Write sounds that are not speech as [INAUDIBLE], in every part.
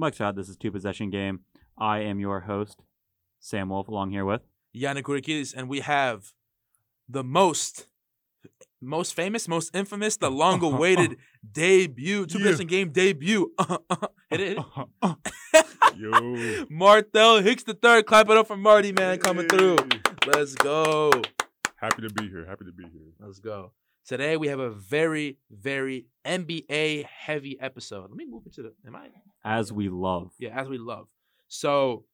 Mike Shot. This is Two Possession Game. I am your host, Sam Wolf, along here with. Yannick Kourikidis, and we have the most, most famous, most infamous, the long-awaited [LAUGHS] debut, two position game debut. [LAUGHS] hit it, hit [LAUGHS] it. Yo. Martel Hicks the third. Clap it up for Marty, man, coming through. Let's go. Happy to be here. Happy to be here. Let's go. Today we have a very, very NBA heavy episode. Let me move into the. Am I? As we love. Yeah, as we love. So,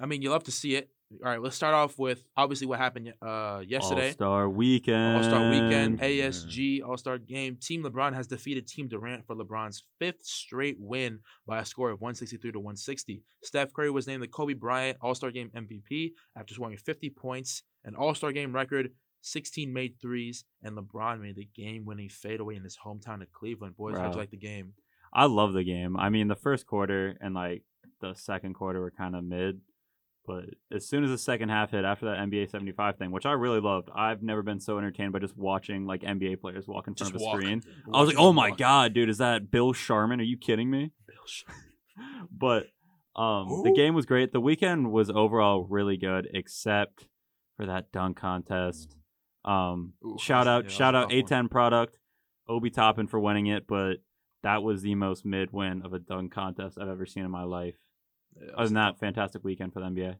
I mean, you love to see it. All right, let's start off with obviously what happened uh, yesterday. All Star Weekend. All Star Weekend, ASG All Star Game. Team LeBron has defeated Team Durant for LeBron's fifth straight win by a score of 163 to 160. Steph Curry was named the Kobe Bryant All Star Game MVP after scoring 50 points, an All Star Game record, 16 made threes, and LeBron made the game winning fadeaway in his hometown of Cleveland. Boys, how'd you like the game? I love the game. I mean, the first quarter and like the second quarter were kind of mid, but as soon as the second half hit, after that NBA 75 thing, which I really loved, I've never been so entertained by just watching like NBA players walk in front Just of a walk. screen. I was like, oh my walk. god, dude, is that Bill Sharman? Are you kidding me? Bill Sh- [LAUGHS] but um, the game was great. The weekend was overall really good, except for that dunk contest. Um, Ooh, shout out, was shout out. A10 product, Obi Toppin for winning it, but that was the most mid win of a dunk contest I've ever seen in my life. Yeah, Other than that, fantastic weekend for the NBA.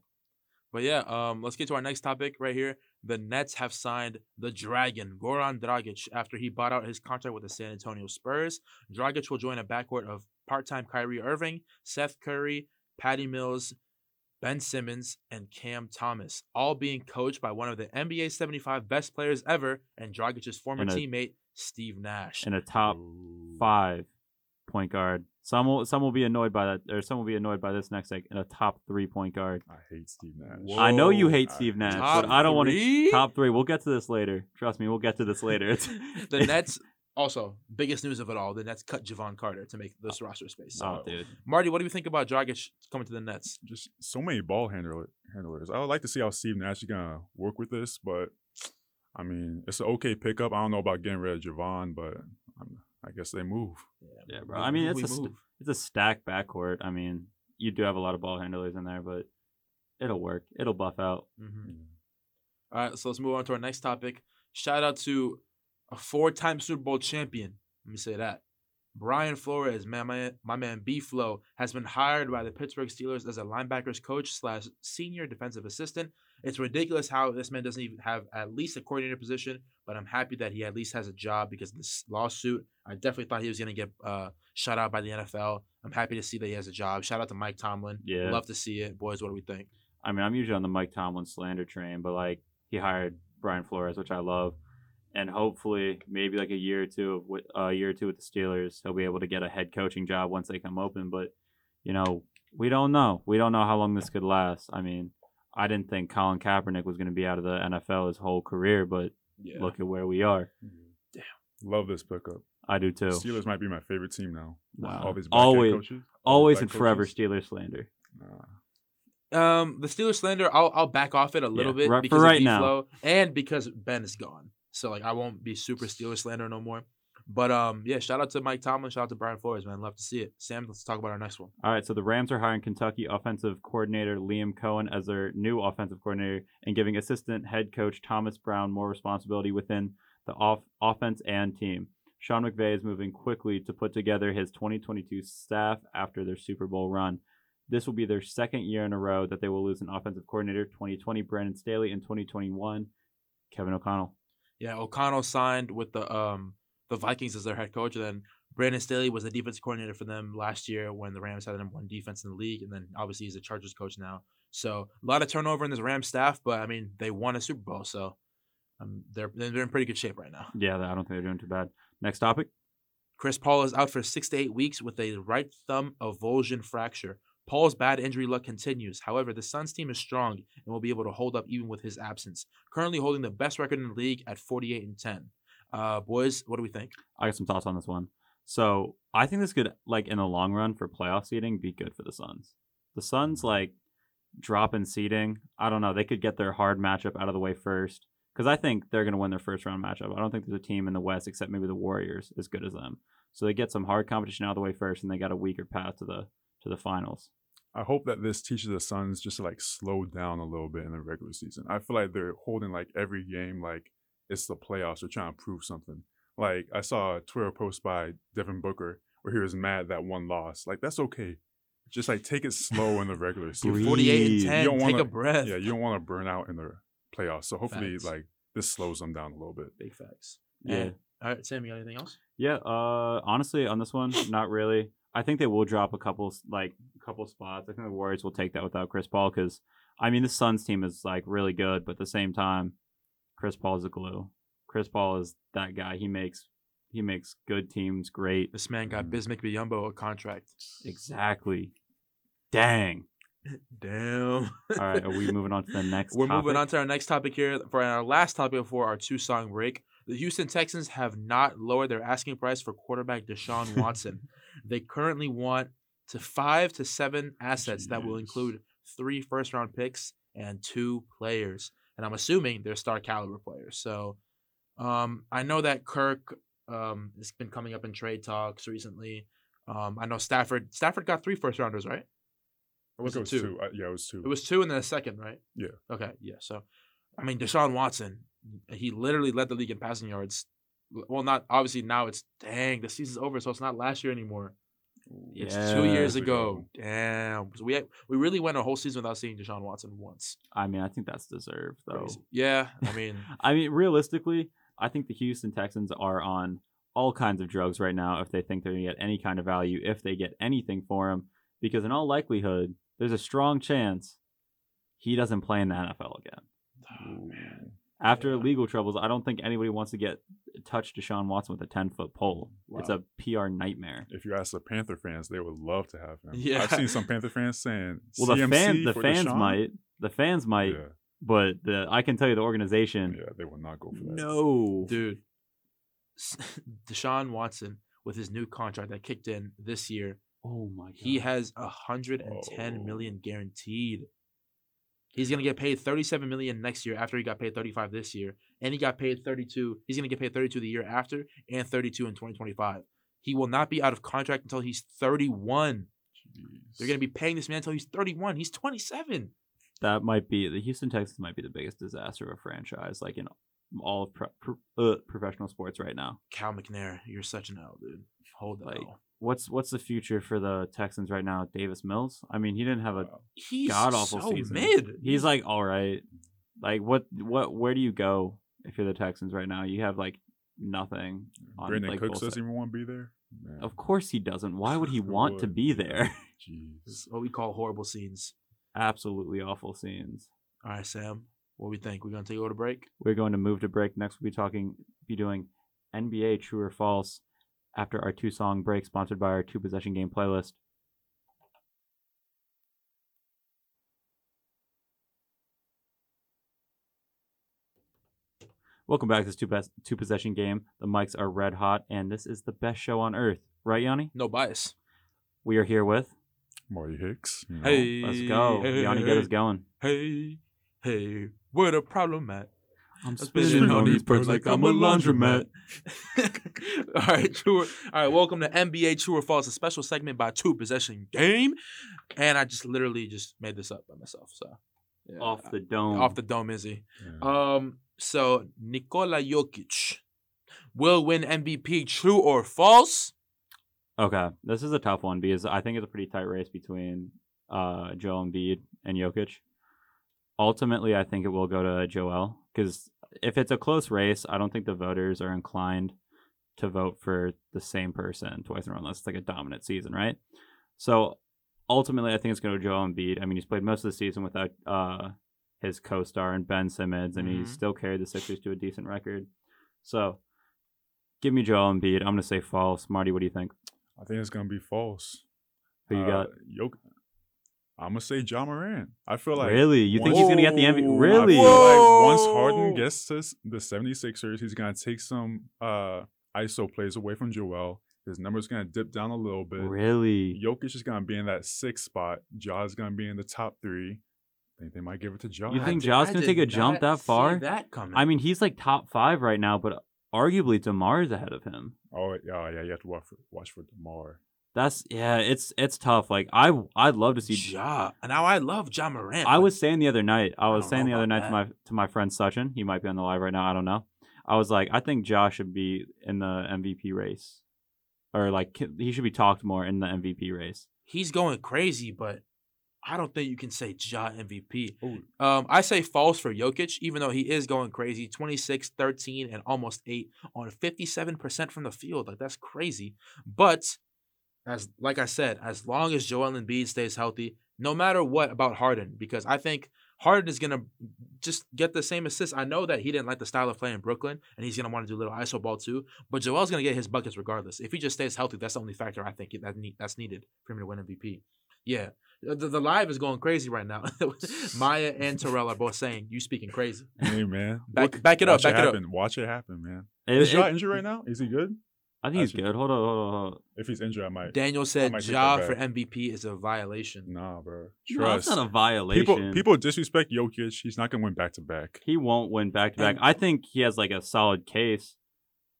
But yeah, um, let's get to our next topic right here. The Nets have signed the Dragon, Goran Dragic, after he bought out his contract with the San Antonio Spurs. Dragic will join a backcourt of part-time Kyrie Irving, Seth Curry, Patty Mills, Ben Simmons, and Cam Thomas, all being coached by one of the NBA 75 best players ever, and Dragic's former And a- teammate Steve Nash. And a top Ooh. five point guard. Some will some will be annoyed by that, or some will be annoyed by this next like in a top three point guard. I hate Steve Nash. Whoa. I know you hate I Steve Nash, Top but I don't want to top three. We'll get to this later. Trust me, we'll get to this later. It's the Nets, also, biggest news of it all, the Nets cut Jevon Carter to make this roster space. So, oh, dude. Marty, what do you think about Dragic coming to the Nets? Just so many ball handler, handlers. I would like to see how Steve Nash is gonna work with this, but I mean, it's an okay pickup. I don't know about getting rid of Jevon, but um, I guess they move. Yeah, we- bro. I mean, it's a st- it's a stacked backcourt. I mean, you do have a lot of ball handlers in there, but it'll work. It'll buff out. Mhm. All right, so let's move on to our next topic. Shout out to a four-time Super Bowl champion. Let me say that. Brian Flores, my man, my man B Flow, has been hired by the Pittsburgh Steelers as a linebackers coach slash senior defensive assistant. It's ridiculous how this man doesn't even have at least a coordinator position, but I'm happy that he at least has a job because of this lawsuit. I definitely thought he was going to get uh, shut out by the NFL. I'm happy to see that he has a job. Shout out to Mike Tomlin. Yeah. Love to see it. Boys, what do we think? I mean, I'm usually on the Mike Tomlin slander train, but like he hired Brian Flores, which I love, and hopefully maybe like a year or two with a year or two with the Steelers, he'll be able to get a head coaching job once they come open. But you know, we don't know. We don't know how long this could last. I mean, I didn't think Colin Kaepernick was going to be out of the NFL his whole career, but Yeah. look at where we are. Damn love this pickup. I do too. Steelers might be my favorite team now. Wow. All these Always, coaches, always black and forever. Steelers slander. Nah. Um, the Steelers slander, I'll I'll back off it a little Yeah, bit right- for because right of now. D-Flow and because Ben is gone. So like I won't be super Steelers slander no more. But um, yeah, shout out to Mike Tomlin, shout out to Brian Flores, man. Love to see it. Sam, let's talk about our next one. All right, so the Rams are hiring Kentucky offensive coordinator Liam Coen as their new offensive coordinator and giving assistant head coach Thomas Brown more responsibility within the off- offense and team. Sean McVay is moving quickly to put together his 2022 staff after their Super Bowl run. This will be their second year in a row that they will lose an offensive coordinator 2020 Brandon Staley and 2021 Kevin O'Connell. Yeah, O'Connell signed with the um the Vikings as their head coach, and then Brandon Staley was the defense coordinator for them last year when the Rams had the number one defense in the league, and then obviously he's the Chargers coach now. So a lot of turnover in this Rams staff, but I mean they won a Super Bowl, so um, they're they're in pretty good shape right now. Yeah, I don't think they're doing too bad. Next topic. Chris Paul is out for six to eight weeks with a right thumb avulsion fracture. Paul's bad injury luck continues. However, the Suns team is strong and will be able to hold up even with his absence. Currently holding the best record in the league at 48 and 10. Uh, boys, what do we think? I got some thoughts on this one. So I think this could, like, in the long run for playoff seeding, be good for the Suns. The Suns, like, drop in seeding. I don't know. They could get their hard matchup out of the way first because I think they're going to win their first round matchup. I don't think there's a team in the West except maybe the Warriors as good as them. So they get some hard competition out of the way first, and they got a weaker path to the to the finals. I hope that this teaches the Suns just to like slow down a little bit in the regular season. I feel like they're holding like every game like it's the playoffs. They're trying to prove something. Like I saw a Twitter post by Devin Booker where he was mad that one loss. Like that's okay. Just like take it slow in the regular [LAUGHS] season. Breathe. 48 and You 10. don't Take wanna- a breath. Yeah, you don't want to burn out in the playoffs. So hopefully, Facts. like this slows them down a little bit. Big facts. Yeah. And- all right, Sam, you got anything else? Yeah, uh, honestly, on this one, not really. I think they will drop a couple, like a couple spots. I think the Warriors will take that without Chris Paul because, I mean, the Suns team is like really good, but at the same time, Chris Paul is a glue. Chris Paul is that guy. He makes he makes good teams great. This man got Mm. Bismack Biyombo a contract. Exactly. Dang. [LAUGHS] Damn. All right, are we moving on to the [LAUGHS] next? We're moving on to our next topic here. For our last topic before our two song break, the Houston Texans have not lowered their asking price for quarterback Deshaun Watson. [LAUGHS] they currently want to five to seven assets that will include three first round picks and two players. And I'm assuming they're star caliber players. So um, I know that Kirk um, has been coming up in trade talks recently. Um, I know Stafford. Stafford got three first rounders, right? Or was it was two. Uh, yeah, it was two. It was two and then a second, right? Yeah. Okay. Yeah. So, I mean, Deshaun Watson, he literally led the league in passing yards. Well, not obviously now. It's dang, the season's over, so it's not last year anymore. It's two years ago. Damn. So we we really went a whole season without seeing Deshaun Watson once. I mean, I think that's deserved though. Crazy. Yeah. I mean, [LAUGHS] I mean, realistically, I think the Houston Texans are on all kinds of drugs right now if they think they're going to get any kind of value, if they get anything for him, because in all likelihood, there's a strong chance he doesn't play in the NFL again. Ooh. After Yeah. legal troubles, I don't think anybody wants to get touch Deshaun Watson with a 10 foot pole. It's a PR nightmare. If you ask the Panther fans, they would love to have him. Yeah. I've seen some [LAUGHS] Panther fans saying, Well, the CMC fan, the fans Deshaun? might, the fans might, Yeah, but the I can tell you the organization, yeah, they will not go for that. no, dude, [LAUGHS] Deshaun Watson with his new contract that kicked in this year, Oh my god, he has a hundred and ten Oh. million guaranteed. He's gonna get paid thirty-seven million next year after he got paid thirty-five this year, and he got paid thirty-two. He's gonna get paid thirty-two the year after, and thirty-two in twenty twenty-five. He will not be out of contract until he's thirty-one. They're gonna be paying this man until he's thirty-one. He's twenty-seven. that might be the Houston Texans might be the biggest disaster of a franchise, like in all of pro, pro, uh, professional sports right now. Cal McNair, you're such an L, dude. Hold that. Like, L. What's what's the future for the Texans right now? Davis Mills. I mean, he didn't have a Wow. He's god awful so season. mid. He's like all right. Like what what where do you go if you're the Texans right now? You have like nothing. On, Brandon like, Cooks doesn't sides. even want to be there. Man. Of course he doesn't. Why would he [LAUGHS] Who want to be there? [LAUGHS] Jeez. This is what we call horrible scenes. Absolutely awful scenes. All right, Sam. What we think? We're gonna take over to break. We're going to move to break. Next, we'll be talking, be doing NBA True or False after our two song break, sponsored by our two possession game playlist. Welcome back to this two, best, two possession game. The mics are red hot, and this is the best show on earth. Right, Yanni? No bias. We are here with. Marty Hicks. you know. Hey, Let's go. Hey, Yanni, hey, get us going. Hey, hey, where the problem at? I'm Spitting on these birds like I'm a laundromat. [LAUGHS] all right, true. Or, all right, welcome to NBA True or False, a special segment by Two Possession Game, and I just literally just made this up by myself. So yeah, Off the dome. off the dome, Izzy. Yeah. Um, so Nikola Jokic will win MVP. True or false? Okay, this is a tough one because I think it's a pretty tight race between uh, Joel Embiid and Jokic. Ultimately, I think it will go to Joel because if it's a close race, I don't think the voters are inclined to vote for the same person twice in a row unless it's like a dominant season, right? So ultimately, I think it's going to Joel Embiid. I mean, he's played most of the season without uh, his co-star and Ben Simmons, and Mhm. he's still carried the Sixers to a decent record. So give me Joel Embiid. I'm going to say false. Marty, what do you think? I think it's gonna be false. Who you Uh, got? Jok- I'm gonna say Ja Morant. I feel like really? You think he's gonna get the MVP? Really? I feel like once Harden gets to the 76ers, he's gonna take some uh ISO plays away from Joel. His number's gonna dip down a little bit. Really? Jokic is gonna be in that sixth spot. Ja's gonna be in the top three. I think they might give it to Ja. You think did- Ja's gonna take a jump that far? That coming. I mean, he's like top five right now, but arguably Demar's ahead of him. Oh yeah, yeah. You have to watch for, watch for Demar. That's yeah, it's it's tough. Like I I'd love to see. Ja. Now I love Ja Morant. I was saying the other night. I I was don't saying the other night to my to my friend Sachin. He might be on the live right now. I don't know. I was like, I think Josh should be in the MVP race, or like he should be talked more in the MVP race. he's going crazy, but I don't think you can say Ja MVP. Um, I say false for Jokic, even though he is going crazy 26, 13, and almost 8 on 57% from the field. Like, that's crazy. But, as like I said, as long as Joel Embiid stays healthy, no matter what about Harden, because I think Harden is going to just get the same assists. I know that he didn't like the style of play in Brooklyn, and he's going to want to do a little ISO ball too, but Joel's going to get his buckets regardless. If he just stays healthy, that's the only factor I think that need, that's needed for him to win MVP. Yeah. The, the live is going crazy right now. [LAUGHS] Maya and Terrell are both saying you speaking crazy. Hey man, Back- back it up, Watch back it up. happen. Watch it happen, man. It- Is it- Ja injured right now? Is he good? I think he's Actually- good. Hold on, hold on, hold on. If he's injured, I might. Daniel said might take Ja that for back. MVP is a violation. Nah, bro. No, that's Trust. not a violation. people people disrespect Jokic. He's not gonna win back to back. he won't win back to back. And- I think he has like a solid case.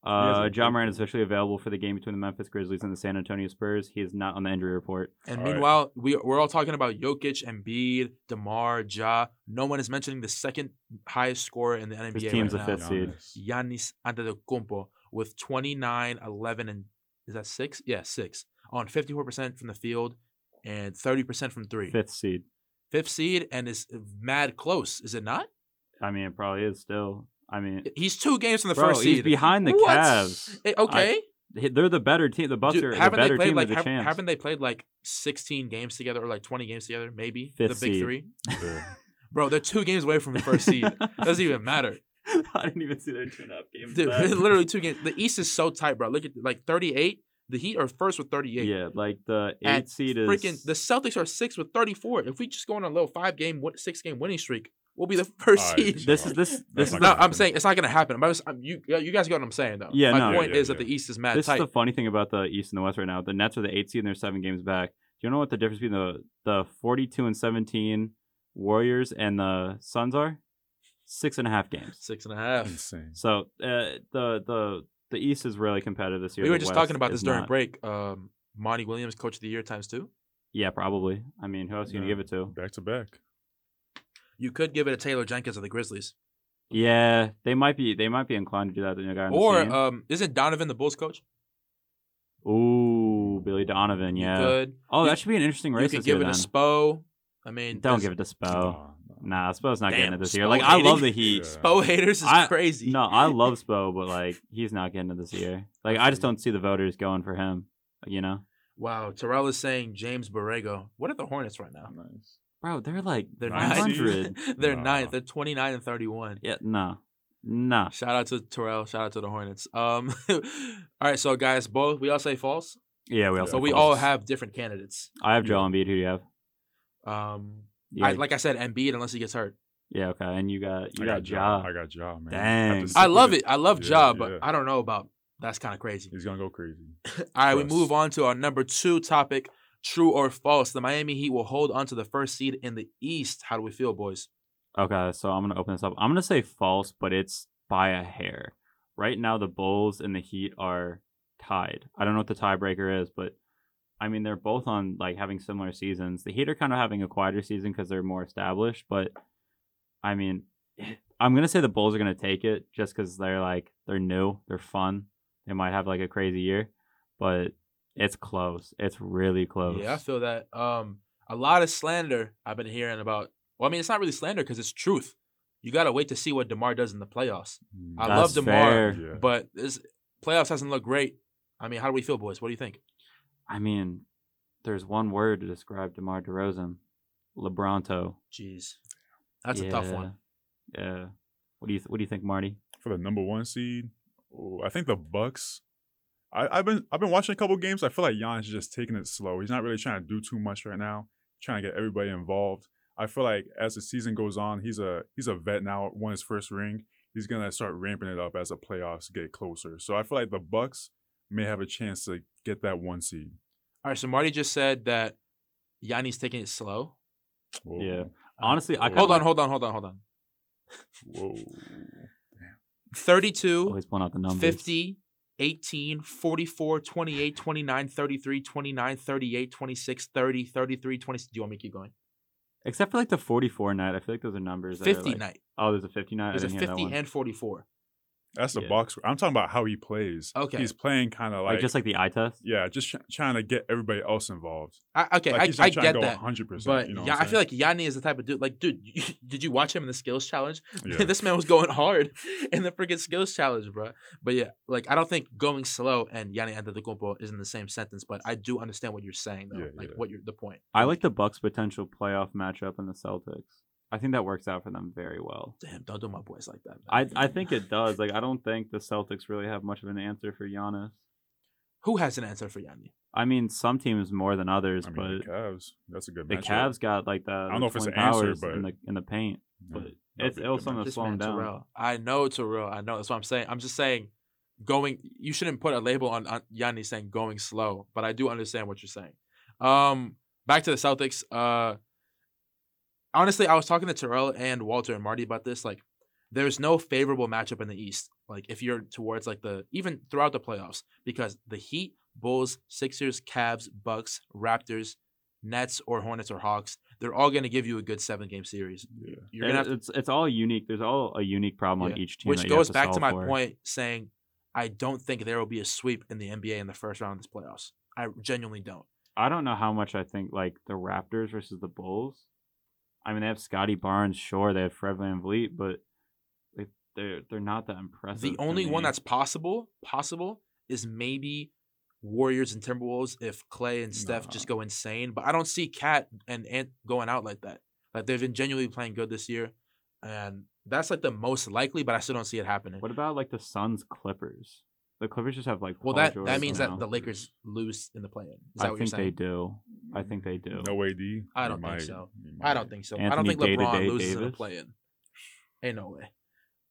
has Uh, a Ja great Morant is officially available for the game between the Memphis Grizzlies and the San Antonio Spurs. He is not on the injury report. And All right. meanwhile, we we're all talking about Jokic, Embiid, Demar, Ja. No one is mentioning the second highest scorer in the NBA His team's right a now, fifth seed. Giannis. Giannis Antetokounmpo with 29, 11, and is that six? Yeah, six on 54% from the field and 30% from three. Fifth seed. Fifth seed and is mad close, is it not? I mean, it probably is still. I mean, He's two games from the bro, first he's seed. behind the What? Cavs. Eh, okay. He- They're the better team. The Bucks Dude, are the haven't they better played team like of the have, champs. haven't they played like 16 games together or like 20 games together? Maybe Fifth the big seed. three. [LAUGHS] Bro, they're two games away from the first seed. [LAUGHS] Doesn't even matter. [LAUGHS] I didn't even see their two and a half games. Dude, [LAUGHS] back. literally two games. The East is so tight, bro. Look at like 38. The Heat are first with 38. Yeah, like the And eight seed is Freaking the Celtics are six with 34. If we just go on a little five game, six game winning streak, we'll be the [LAUGHS] first All right, seed. This is this this is not No, I'm saying it's not gonna happen. I'm just, I'm, you you guys get what I'm saying though. Yeah, My no. point Yeah, is yeah, that the. East is mad this tight. is the funny thing about the East and the West right now. The Nets are the eight seed and they're seven games back. Do you know what the difference between the the forty two and seventeen Warriors and the Suns are? Six and a half games. Six and a half. Insane. So uh, the the the East is really competitive this year. We were The just West talking about this during not. break. Um, Monty Williams, Coach of the Year times two. Yeah, probably. I mean, who else are you gonna give it to? Back to back. You could give it to Taylor Jenkins of the Grizzlies, Yeah, they might be they might be inclined to do that. The new guy on the or scene. um, isn't Donovan the Bulls coach? Ooh, Billy Donovan. Yeah. You could. Oh, You- that should be an interesting race. You race could give year. it Then. to Spo. I mean, Don't give it to Spo. Nah, nah. Nah, Spo's not getting it this year. Spo Like I love the [LAUGHS] Heat. Yeah. Spo haters is I- crazy. No, I love [LAUGHS] Spo, but like he's not getting it this year. [LAUGHS] Like I just don't see the voters going for him. You know, Wow, Terrell is saying James Borrego. What are the Hornets right now? Nice. bro, they're like They're Nine hundred. They're Nah. ninth. They're 29 and 31. yeah, no, nah. Shout out to Terrell. Shout out to the Hornets. Um, all right, so guys, both we all say false. Yeah, we also. So we false. all have different candidates. I have Joel Embiid. Who do you have? Um, Yeah, I, like I said, Embiid unless he gets hurt. yeah, okay, and you got you I got Ja. Ja. I got Ja, man. Dang. Have I love with it. I love Yeah, Ja, but yeah. I don't know about that's kind of crazy. He's gonna go crazy. All right, we move on to our number two topic: true or false. The Miami Heat will hold on to the first seed in the East. How do we feel, boys? Okay, so I'm gonna open this up. I'm gonna say false, but it's by a hair. Right now, the Bulls and the Heat are tied. I don't know what the tiebreaker is, but I mean they're both on like having similar seasons. The Heat are kind of having a quieter season because they're more established, but I mean, [SIGHS] I'm gonna say the Bulls are gonna take it just because they're like they're new, they're fun. They might have like a crazy year, but it's close. It's really close. Yeah, I feel that. Um, a lot of slander I've been hearing about. Well, I mean, it's not really slander because it's truth. You gotta wait to see what Demar does in the playoffs. Mm. I That's love Demar, fair. But this playoffs hasn't looked great. I mean, how do we feel, boys? What do you think? I mean, there's one word to describe DeMar DeRozan, LeBronto. Jeez, that's a tough one. Yeah. What do you th- What do you think, Marty? for the number one seed. ooh, I think the Bucks. I, I've been I've been watching a couple games. I feel like Giannis is just taking it slow. He's not really trying to do too much right now. Trying to get everybody involved. I feel like as the season goes on, he's a he's a vet now. Won his first ring. He's gonna start ramping it up as the playoffs get closer. So I feel like the Bucks may have a chance to get that one seed. All right, so Marty just said that Yanni's taking it slow. Whoa. Yeah. Honestly, I Hold on, hold on, hold on, hold on. Whoa. [LAUGHS] 32, Always pulling out the numbers. 50, 18, 44, 28, 29, 33, 29, 38, 26, 30, 33, 20. Do you want me to keep going? Except for like the 44 night. I feel like those are numbers. that are, 50 like- night. Oh, there's a 50 night. I There's a didn't hear that 50 one. and 44. That's the Yeah. box. I'm talking about how he plays. Okay. He's playing kind of like, like, just like the eye test. yeah, just try- trying to get everybody else involved. I, okay, Like, I, he's I not trying get to go that. 100%. But you know yeah, I'm feel like Yanni is the type of dude. Like, dude, did you watch him in the skills challenge? [LAUGHS] Yeah. this man was going hard in the freaking skills challenge, bro. But yeah, like I don't think going slow and Yanni Antetokounmpo is in the same sentence. But I do understand what you're saying, though. Yeah, like yeah. what you're the point. I like the Bucks' potential playoff matchup in the Celtics. I think that works out for them very well. Damn, don't do my boys like that. I Man. I think it does. Like I don't think the Celtics really have much of an answer for Giannis. Who has an answer for Yanni? I mean, some teams more than others, I mean, but the Cavs. That's a good the matchup. Cavs got like the. I don't know if it's an answer, powers but- in the in the paint, Yeah, but that'd it's be a it was something to This slow down. Terrell. I know Terrell. I know. That's what I'm saying. I'm just saying, going. You shouldn't put a label on, on Yanni saying going slow, but I do understand what you're saying. Um, back to the Celtics. Uh, honestly, I was talking to Terrell and Walter and Marty about this. Like, there's no favorable matchup in the East. Like, if you're towards like the even throughout the playoffs, because the Heat, Bulls, Sixers, Cavs, Bucks, Raptors, Nets, or Hornets or Hawks, they're all going to give you a good seven game series. Yeah. You're gonna have to it's it's all unique. There's all a unique problem on each team, Which that you have goes back to my for. point saying I don't think there will be a sweep in the NBA in the first round of this playoffs. I genuinely don't. I don't know how much I think like the Raptors versus the Bulls. I mean, they have Scottie Barnes, sure, they have Fred VanVleet, but they, they're they're not that impressive. The only one that's possible, possible, is maybe Warriors and Timberwolves if Clay and Steph just go insane. But I don't see Cat and Ant going out like that. Like they've been genuinely playing good this year, and that's like the most likely. But I still don't see it happening. What about like the Suns Clippers? The Clippers just have like well, Paul that George that means somehow. that the Lakers lose in the play-in. Is that I what you're think they do. I think they do. No AD. I don't think might- so. I don't think so. I don't Anthony think LeBron Day-to-Day loses in the play-in. Ain't no way.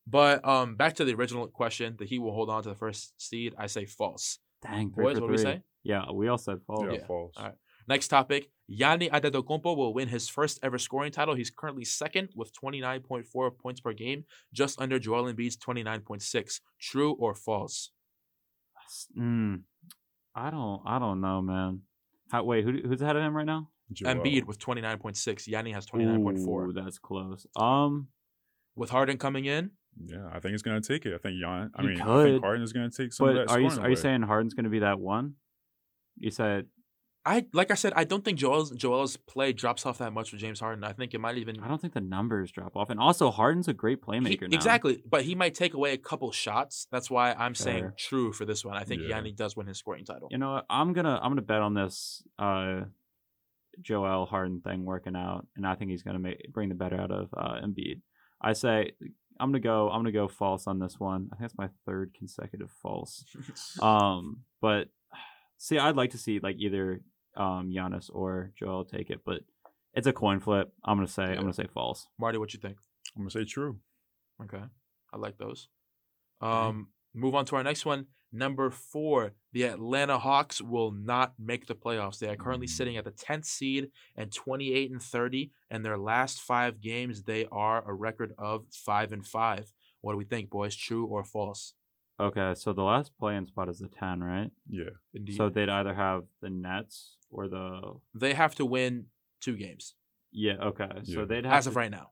But um, back to the original question: the Heat will hold on to the first seed. I say false. Dang, three Boys, what do we three. say? Yeah, we all said false. Yeah, Yeah. false. All right. Next topic: Yanni Antetokounmpo will win his first ever scoring title. He's currently second with 29.4 points per game, just under Joel Embiid's 29.6. True or false? Mm, I don't. I don't know, man. How, wait, who, who's ahead of him right now? Joel. Embiid with 29.6. Yanni has 29.4. Ooh, that's close. Um, With Harden coming in, Yeah, I think he's gonna take it. I think Jan. I He mean, I think Harden is gonna take some of but that are you scoring are you saying Harden's going to be that one? You said I like I said, I don't think Joel's Joel's play drops off that much with James Harden. I think it might even I don't think the numbers drop off, and also Harden's a great He- playmaker now. Exactly, but he might take away a couple shots. That's why I'm saying true for this one. I think Yeah. Yanni does win his scoring title. You know, what? I'm gonna I'm gonna bet on this uh, Joel Harden thing working out, and I think he's gonna make bring the better out of uh, Embiid. I say I'm gonna go I'm gonna go false on this one. I think it's my third consecutive false. [LAUGHS] Um, but see, I'd like to see like either um Giannis or Joel take it, but it's a coin flip. I'm gonna say Yeah. I'm gonna say false. Marty, what you think? I'm gonna say true. Okay, I like those. Um, move on to our next one. Number four, the Atlanta Hawks will not make the playoffs. They are currently sitting at the 10th seed and 28 and 30. And their last five games, they are a record of five and five. What do we think, boys? True or false? Okay, so the last play-in spot is the ten, right? Yeah. Indeed. So they'd either have the Nets or the they have to win two games yeah. Okay, so Yeah. they'd have as to, of right now.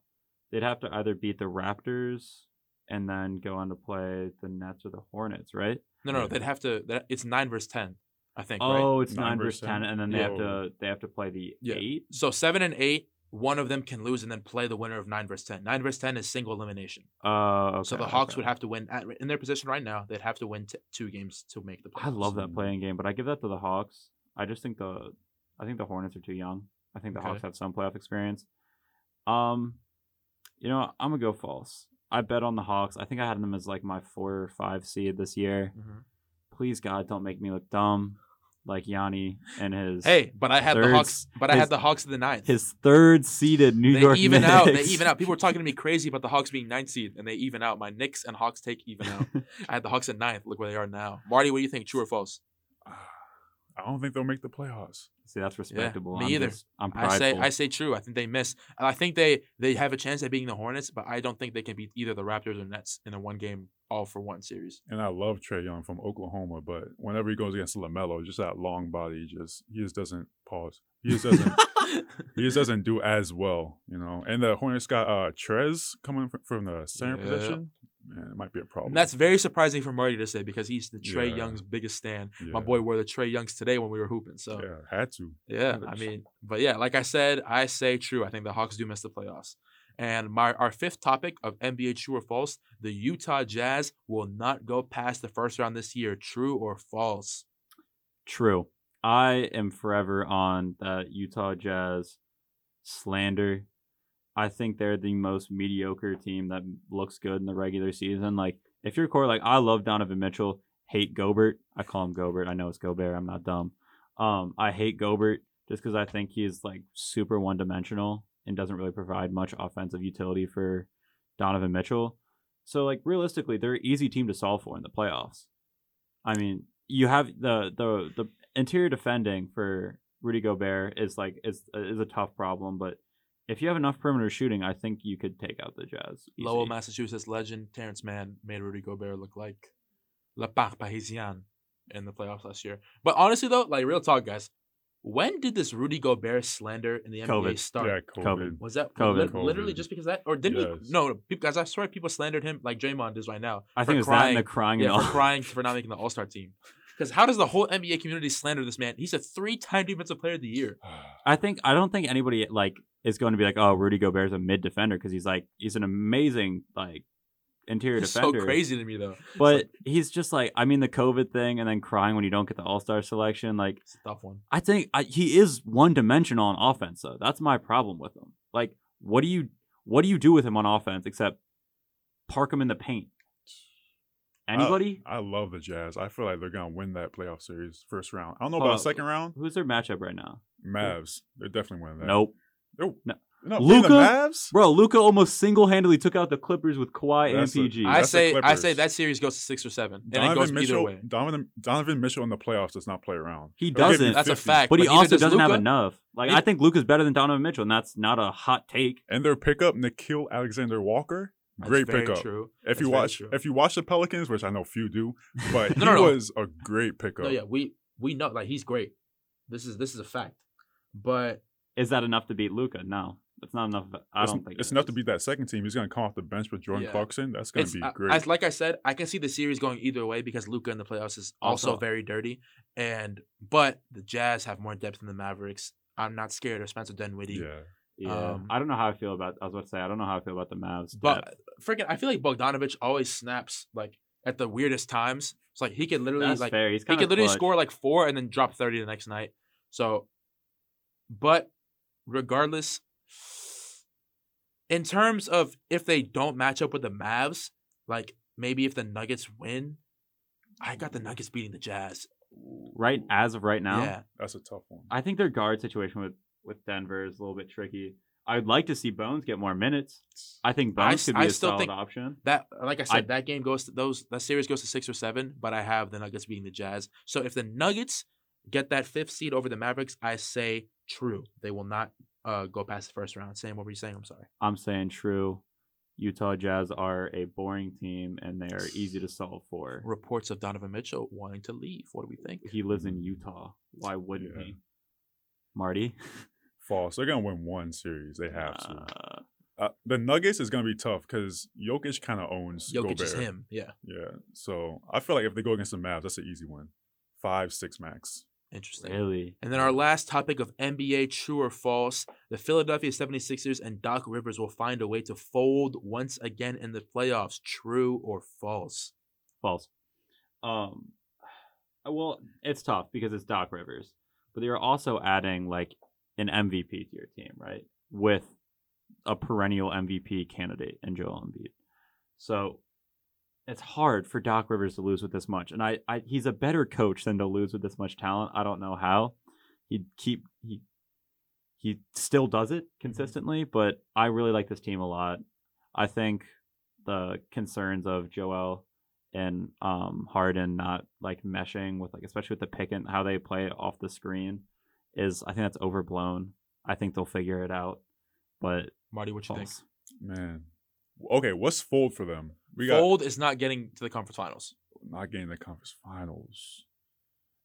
they'd have to either beat the Raptors and then go on to play the Nets or the Hornets, right? No, no, Yeah. they'd have to. that- It's nine versus ten, I think. right? Oh, it's Nine nine versus versus ten, 10? and then they have Yeah. to they have to play the Yeah. eight. So seven and eight, one of them can lose and then play the winner of nine versus ten. Nine versus ten is single elimination. Uh, okay, so the Hawks okay. would have to win at, in their position right now. They'd have to win t- two games to make the. Playoffs. I love that playing game, but I give that to the Hawks. I just think the I think the Hornets are too young. I think the Okay. Hawks have some playoff experience. Um, you know, I'm gonna go false. I bet on the Hawks. I think I had them as like my four or five seed this year. Mhm. Please God, don't make me look dumb, like Yanni and his Hey, but I had the Hawks. But I had the Hawks in the ninth. his third seeded New they York even out. They even [LAUGHS] out. People were talking to me crazy about the Hawks being ninth seed, and they even out. My Knicks and Hawks take even out. [LAUGHS] I had the Hawks at ninth. Look where they are now. Marty, what do you think? True or false? I don't think they'll make the playoffs. See, that's respectable. me I'm either. just- I'm I say. I say true. I think they miss. And I think they they have a chance at beating the Hornets, but I don't think they can beat either the Raptors or Nets in a one game all for one series. And I love Trae Young from Oklahoma, but whenever he goes against LaMelo, just that long body, he just he just doesn't pause. He just doesn't [LAUGHS] he just doesn't do as well, you know. And the Hornets got uh Trez coming from the center Yeah. position. Man, it might be a problem. And that's very surprising for Marty to say because he's the Trae Yeah. Young's biggest stand. yeah. My boy wore the Trae Youngs today when we were hooping. So Yeah, had to. Yeah, I mean, but yeah, like I said, I say true. I think the Hawks do miss the playoffs. And my our fifth topic of NBA true or false: the Utah Jazz will not go past the first round this year. True or false? True. I am forever on that Utah Jazz slander. I think they're the most mediocre team that looks good in the regular season. Like, if you're core, like I love Donovan Mitchell, hate Gobert. I call him Gobert. I know it's Gobert. I'm not dumb. Um, I hate Gobert just because I think he's like super one dimensional and doesn't really provide much offensive utility for Donovan Mitchell. So, like realistically, they're an easy team to solve for in the playoffs. I mean, you have the the the interior defending for Rudy Gobert is like is is a tough problem, but if you have enough perimeter shooting, I think you could take out the Jazz. easy. Lowell, Massachusetts legend Terance Mann made Rudy Gobert look like Le Parc Parisien in the playoffs last year. But honestly, though, like real talk, guys, when did this Rudy Gobert slander in the NBA COVID. start? Yeah, COVID. COVID. Was that COVID. lit- literally COVID. just because of that, or didn't Yes. he? No, no, people, guys. I swear people slandered him like Draymond is right now. I think it's that and the crying and Yeah, all. for crying for not [LAUGHS] making the All Star team. Because how does the whole NBA community slander this man? He's a three-time Defensive Player of the Year. I think I don't think anybody like is going to be like, oh, Rudy Gobert's a mid defender because he's like he's an amazing like interior It's so defender. crazy to me though. But he's just like I mean the COVID thing and then crying when you don't get the All Star selection. Like It's a tough one. I think I, he is one dimensional on offense though. That's my problem with him. Like what do you what do you do with him on offense except park him in the paint? Anybody? I love the Jazz. I feel like they're gonna win that playoff series first round. I don't know Hold about on. second round. Who's their matchup right now? Mavs. They're definitely winning that. Nope. Nope. No. You're not playing Luka? the Mavs. Bro, Luka almost single handedly took out the Clippers with Kawhi That's and PG. I say I say that series goes to six or seven, and it Donovan goes Mitchell. either way. Donovan, Donovan Mitchell in the playoffs does not play around. He He'll doesn't. That's a fact. but he also does doesn't have enough. Like He- I think Luka's better than Donovan Mitchell, and that's not a hot take. And their pickup, Nickeil Alexander Walker, That's great very pickup. True. If That's you watch, true. if you watch the Pelicans, which I know few do, [LAUGHS] but No, he no, no. was a great pickup. No, yeah, we we know like he's great. This is this is a fact. But Is that enough to beat Luka? No, that's not enough. I it's, don't think it's it enough is. to beat that second team. He's going to come off the bench with Jordan Yeah. Clarkson. That's going to be I- great. as like I said, I can see the series going either way because Luka in the playoffs is also, Also- very dirty. And but the Jazz have more depth than the Mavericks. I'm not scared of Spencer Dinwiddie. yeah, Yeah, um, I don't know how I feel about. I was about to say I don't know how I feel about the Mavs. But depth. freaking, I feel like Bogdanovich always snaps like at the weirdest times. It's like he could literally that's like fair. He kind could of literally score like four and then drop 30 the next night. So, but regardless, in terms of if they don't match up with the Mavs, like maybe if the Nuggets win, I got the Nuggets beating the Jazz. right as of right now. Yeah. that's a tough one. I think their guard situation with with Denver is a little bit tricky. I'd like to see Bones get more minutes. I think Bones s- could be I a still solid think- option. That like I said, I- that game goes to those that series goes to six or seven, but I have the Nuggets beating the Jazz. So if the Nuggets get that fifth seed over the Mavericks, I say true. They will not uh, go past the first round. Sam, what were you saying? I'm sorry. I'm saying true. Utah Jazz are a boring team and they are easy to solve for. Reports of Donovan Mitchell wanting to leave. What do we think? He lives in Utah. Why wouldn't Yeah. he? Marty? [LAUGHS] False. They're going to win one series. They have to. Uh, Uh, the Nuggets is going to be tough because Jokic kind of owns Jokic Gobert. is him. Yeah, Yeah. So I feel like if they go against the Mavs, that's an easy win. Five, six max. Interesting. really? And then our last topic of NBA true or false the Philadelphia 76ers and Doc Rivers will find a way to fold once again in the playoffs. True or false? False. Um, [SIGHS] well, it's tough because it's Doc Rivers, but you're also adding like an MVP to your team, right? With a perennial MVP candidate in Joel Embiid. So it's hard for Doc Rivers to lose with this much, and I, I he's a better coach than to lose with this much talent. I don't know how he keep he he still does it consistently, but I really like this team a lot. I think the concerns of Joel and um Harden not like meshing with like especially with the pick and how they play off the screen is I think that's overblown. I think they'll figure it out, but Marty, what you think? Man. Okay, what's fold for them? We got Fold is not getting to the conference finals. not getting the conference finals.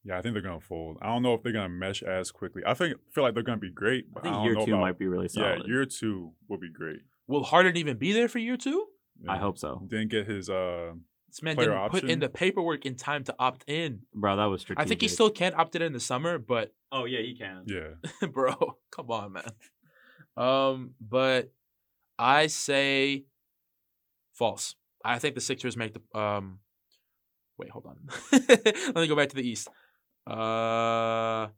Yeah, I think they're gonna fold. I don't know if they're gonna mesh as quickly. I think feel like they're gonna be great, I but I, think don't year know two about, might be really solid. Yeah, year two will be great. Will Harden even be there for year two? I hope so, Didn't get his uh This man Player didn't put in the paperwork in time to opt in. bro. That was strategic. I think he still can't opt in in the summer, but Oh yeah, he can. yeah. [LAUGHS] bro, come on, man. Um, but I say false. I think the Sixers make the um. Wait, hold on. [LAUGHS] Let me go back to the East. Uh,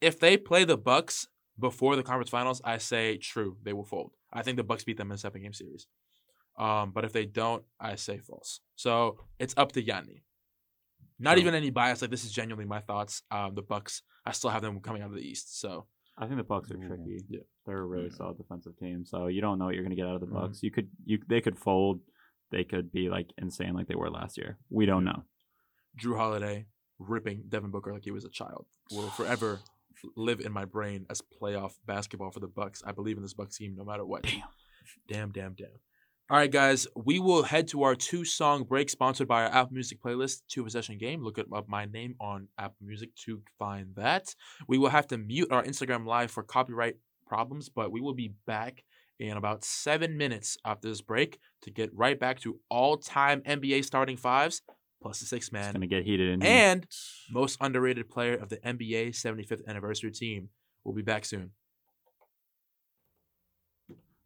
if they play the Bucks before the conference finals, I say true. They will fold. I think the Bucks beat them in a seven game series. Um, but if they don't, I say false. So it's up to Yanni. Not even any bias. Like this is genuinely my thoughts. Um, the Bucks. I still have them coming out of the East. So I think the Bucks are tricky. Yeah. they're a really Yeah. solid defensive team. So you don't know what you're gonna get out of the Mhm. Bucks. You could you they could fold. They could be like insane like they were last year. We don't Yeah. know. Jrue Holiday ripping Devin Booker like he was a child will forever [SIGHS] live in my brain as playoff basketball for the Bucks. I believe in this Bucks team no matter what. Damn. Damn, damn, damn. All right, guys, we will head to our two song break sponsored by our Apple Music playlist, Two Possession Game. Look up my name on Apple Music to find that. We will have to mute our Instagram live for copyright problems, but we will be back in about seven minutes after this break to get right back to all time NBA starting fives plus the six It's man gonna get heated in here. and most underrated player of the NBA 75th anniversary team. We'll be back soon.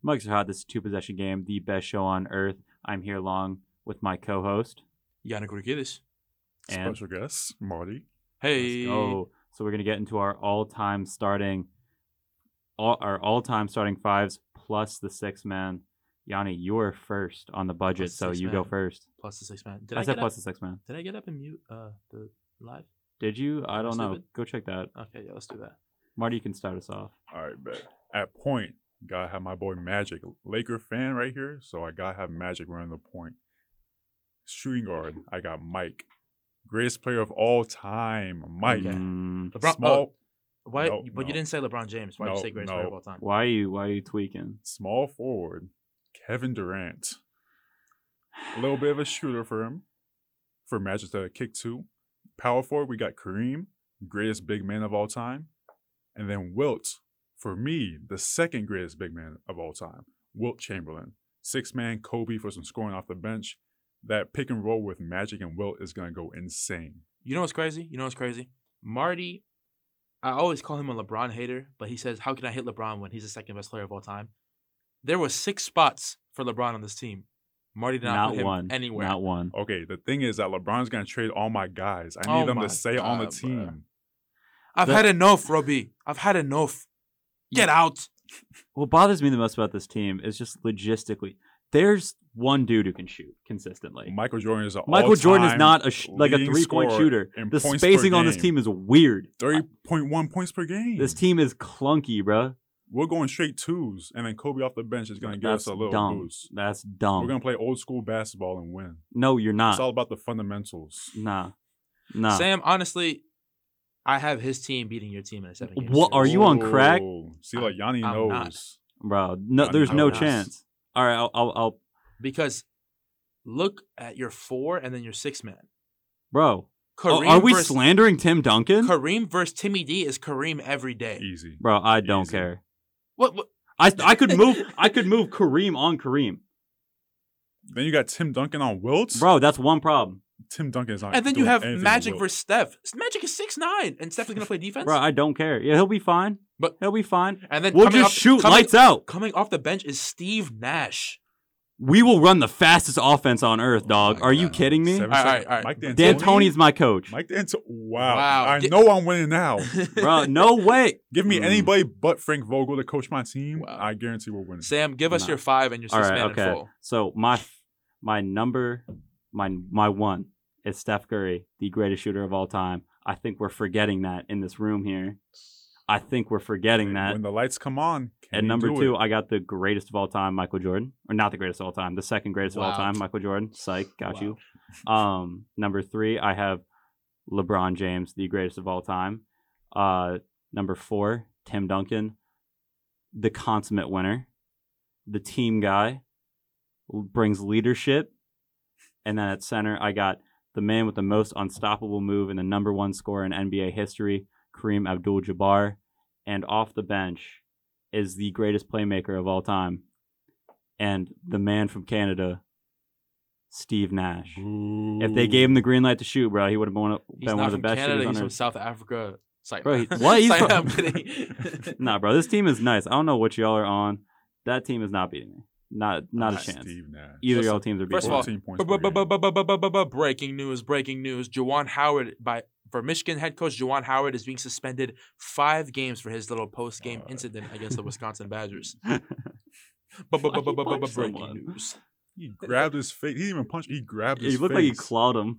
Mugs are hot. This is two possession game, the best show on earth. I'm here along with my co-host. Yana Gurgidis. And- Special guest, Marty. Hey. Oh, so we're gonna get into our all-time starting, all our all-time starting fives plus the six man. Yanni, you are first on the budget, Plus so six you go first. Plus the six man. Did I, I, said get plus up? the six man. Did I get up and mute uh the live? Did you? I don't know. stupid? Go check that. Okay, yeah, let's do that. Marty, you can start us off. All right, bet. At point, gotta have my boy Magic, Laker fan right here. So I gotta have Magic running the point. Shooting guard, I got Mike, greatest player of all time, Mike. Okay. LeBron. Uh, small, oh, why? No, but no. you didn't say LeBron James. Why did you No, say greatest player of all time? why are you? Why are you tweaking? small forward, Kevin Durant. A little bit of a shooter for him, for Magic to kick two. Power forward, we got Kareem, greatest big man of all time, and then Wilt. For me, the second greatest big man of all time, Wilt Chamberlain. Six man Kobe for some scoring off the bench. That pick and roll with Magic and Wilt is gonna go insane. You know what's crazy? You know what's crazy? Marty, I always call him a LeBron hater, but he says, "How can I hit LeBron when he's the second best player of all time?" There were six spots for LeBron on this team. Marty did not, Not put him one. anywhere. Not one. Okay, the thing is that LeBron's gonna trade all my guys. I Oh need them to stay on the God, bruh. team. I've The- had enough, Robbie. I've had enough. Get out. What bothers me the most about this team is just logistically. There's one dude who can shoot consistently. Michael Jordan is a Michael Jordan is not a sh- like a three point shooter. The spacing on this team is weird. Thirty point one points per game. This team is clunky, bruh. we're going straight twos, and then Kobe off the bench is going to give That's us a little dumb. boost. That's dumb. We're going to play old school basketball and win. no, you're not. It's all about the fundamentals. Nah, nah. Sam, honestly, I have his team beating your team in a seven game What are you on crack? Whoa. See, like Yanni I'm not. knows. bro. No, I there's know no chance. All right, I'll, I'll, I'll, Because look at your four and then your six man. bro. Kareem Oh, are we versus, slandering Tim Duncan, Kareem versus Timmy D is Kareem every day. Easy. bro? I don't Easy. care. What, what? I, I could move. I could move Kareem on Kareem, Then you got Tim Duncan on Wilt. bro. That's one problem, Tim Duncan is not. And then you have Magic Wilt. versus Steph. Magic is six nine, and Steph is gonna play defense. bro. I don't care. Yeah, he'll be fine. But- he'll be fine. and then We'll just off, shoot coming, lights out. Coming off the bench is Steve Nash. We will run the fastest offense on earth, dog. my Are you kidding me? Seven All right, seconds. all right. Mike D'Antoni's my coach, Mike D'Antoni. Wow. Wow. I Get- know I'm winning now. [LAUGHS] bro. No way. Give me Mm. anybody but Frank Vogel to coach my team. Wow. I guarantee we're winning. Sam, give us Nah. your five and your six right, man okay. in full. So my my number, my my one is Steph Curry, the greatest shooter of all time. I think we're forgetting that in this room here. I think we're forgetting that. When the lights come on, can And number do two, it? I got the greatest of all time, Michael Jordan, or not the greatest of all time, the second greatest of all time, Michael Jordan. Psych, got Wow. you. Um, number three, I have LeBron James, the greatest of all time. Uh, number four, Tim Duncan, the consummate winner, the team guy, brings leadership. And then at center, I got the man with the most unstoppable move and the number one scorer in NBA history, Kareem Abdul-Jabbar, and off the bench is the greatest playmaker of all time, and the man from Canada, Steve Nash. If they gave him the green light to shoot, bro, he would have been one of, He's been one of the from best Canada. shooters He's from. South Africa. Sorry, Bro, he- [LAUGHS] what? He's Sorry, from- [LAUGHS] Nah, bro, this team is nice. I don't know what y'all are on. That team is not beating me. Not not a chance. Steve Nash. Either Listen, y'all teams are beating first of all, 14 points per game. Breaking news! Breaking news! Juwan Howard by for Michigan head coach Juwan Howard is being suspended five games for his little post game Uh. incident against the [LAUGHS] Wisconsin Badgers. [LAUGHS] Why he punched Breaking news! He grabbed his face. He didn't even punch. He grabbed his face. he looked face. like he clawed him.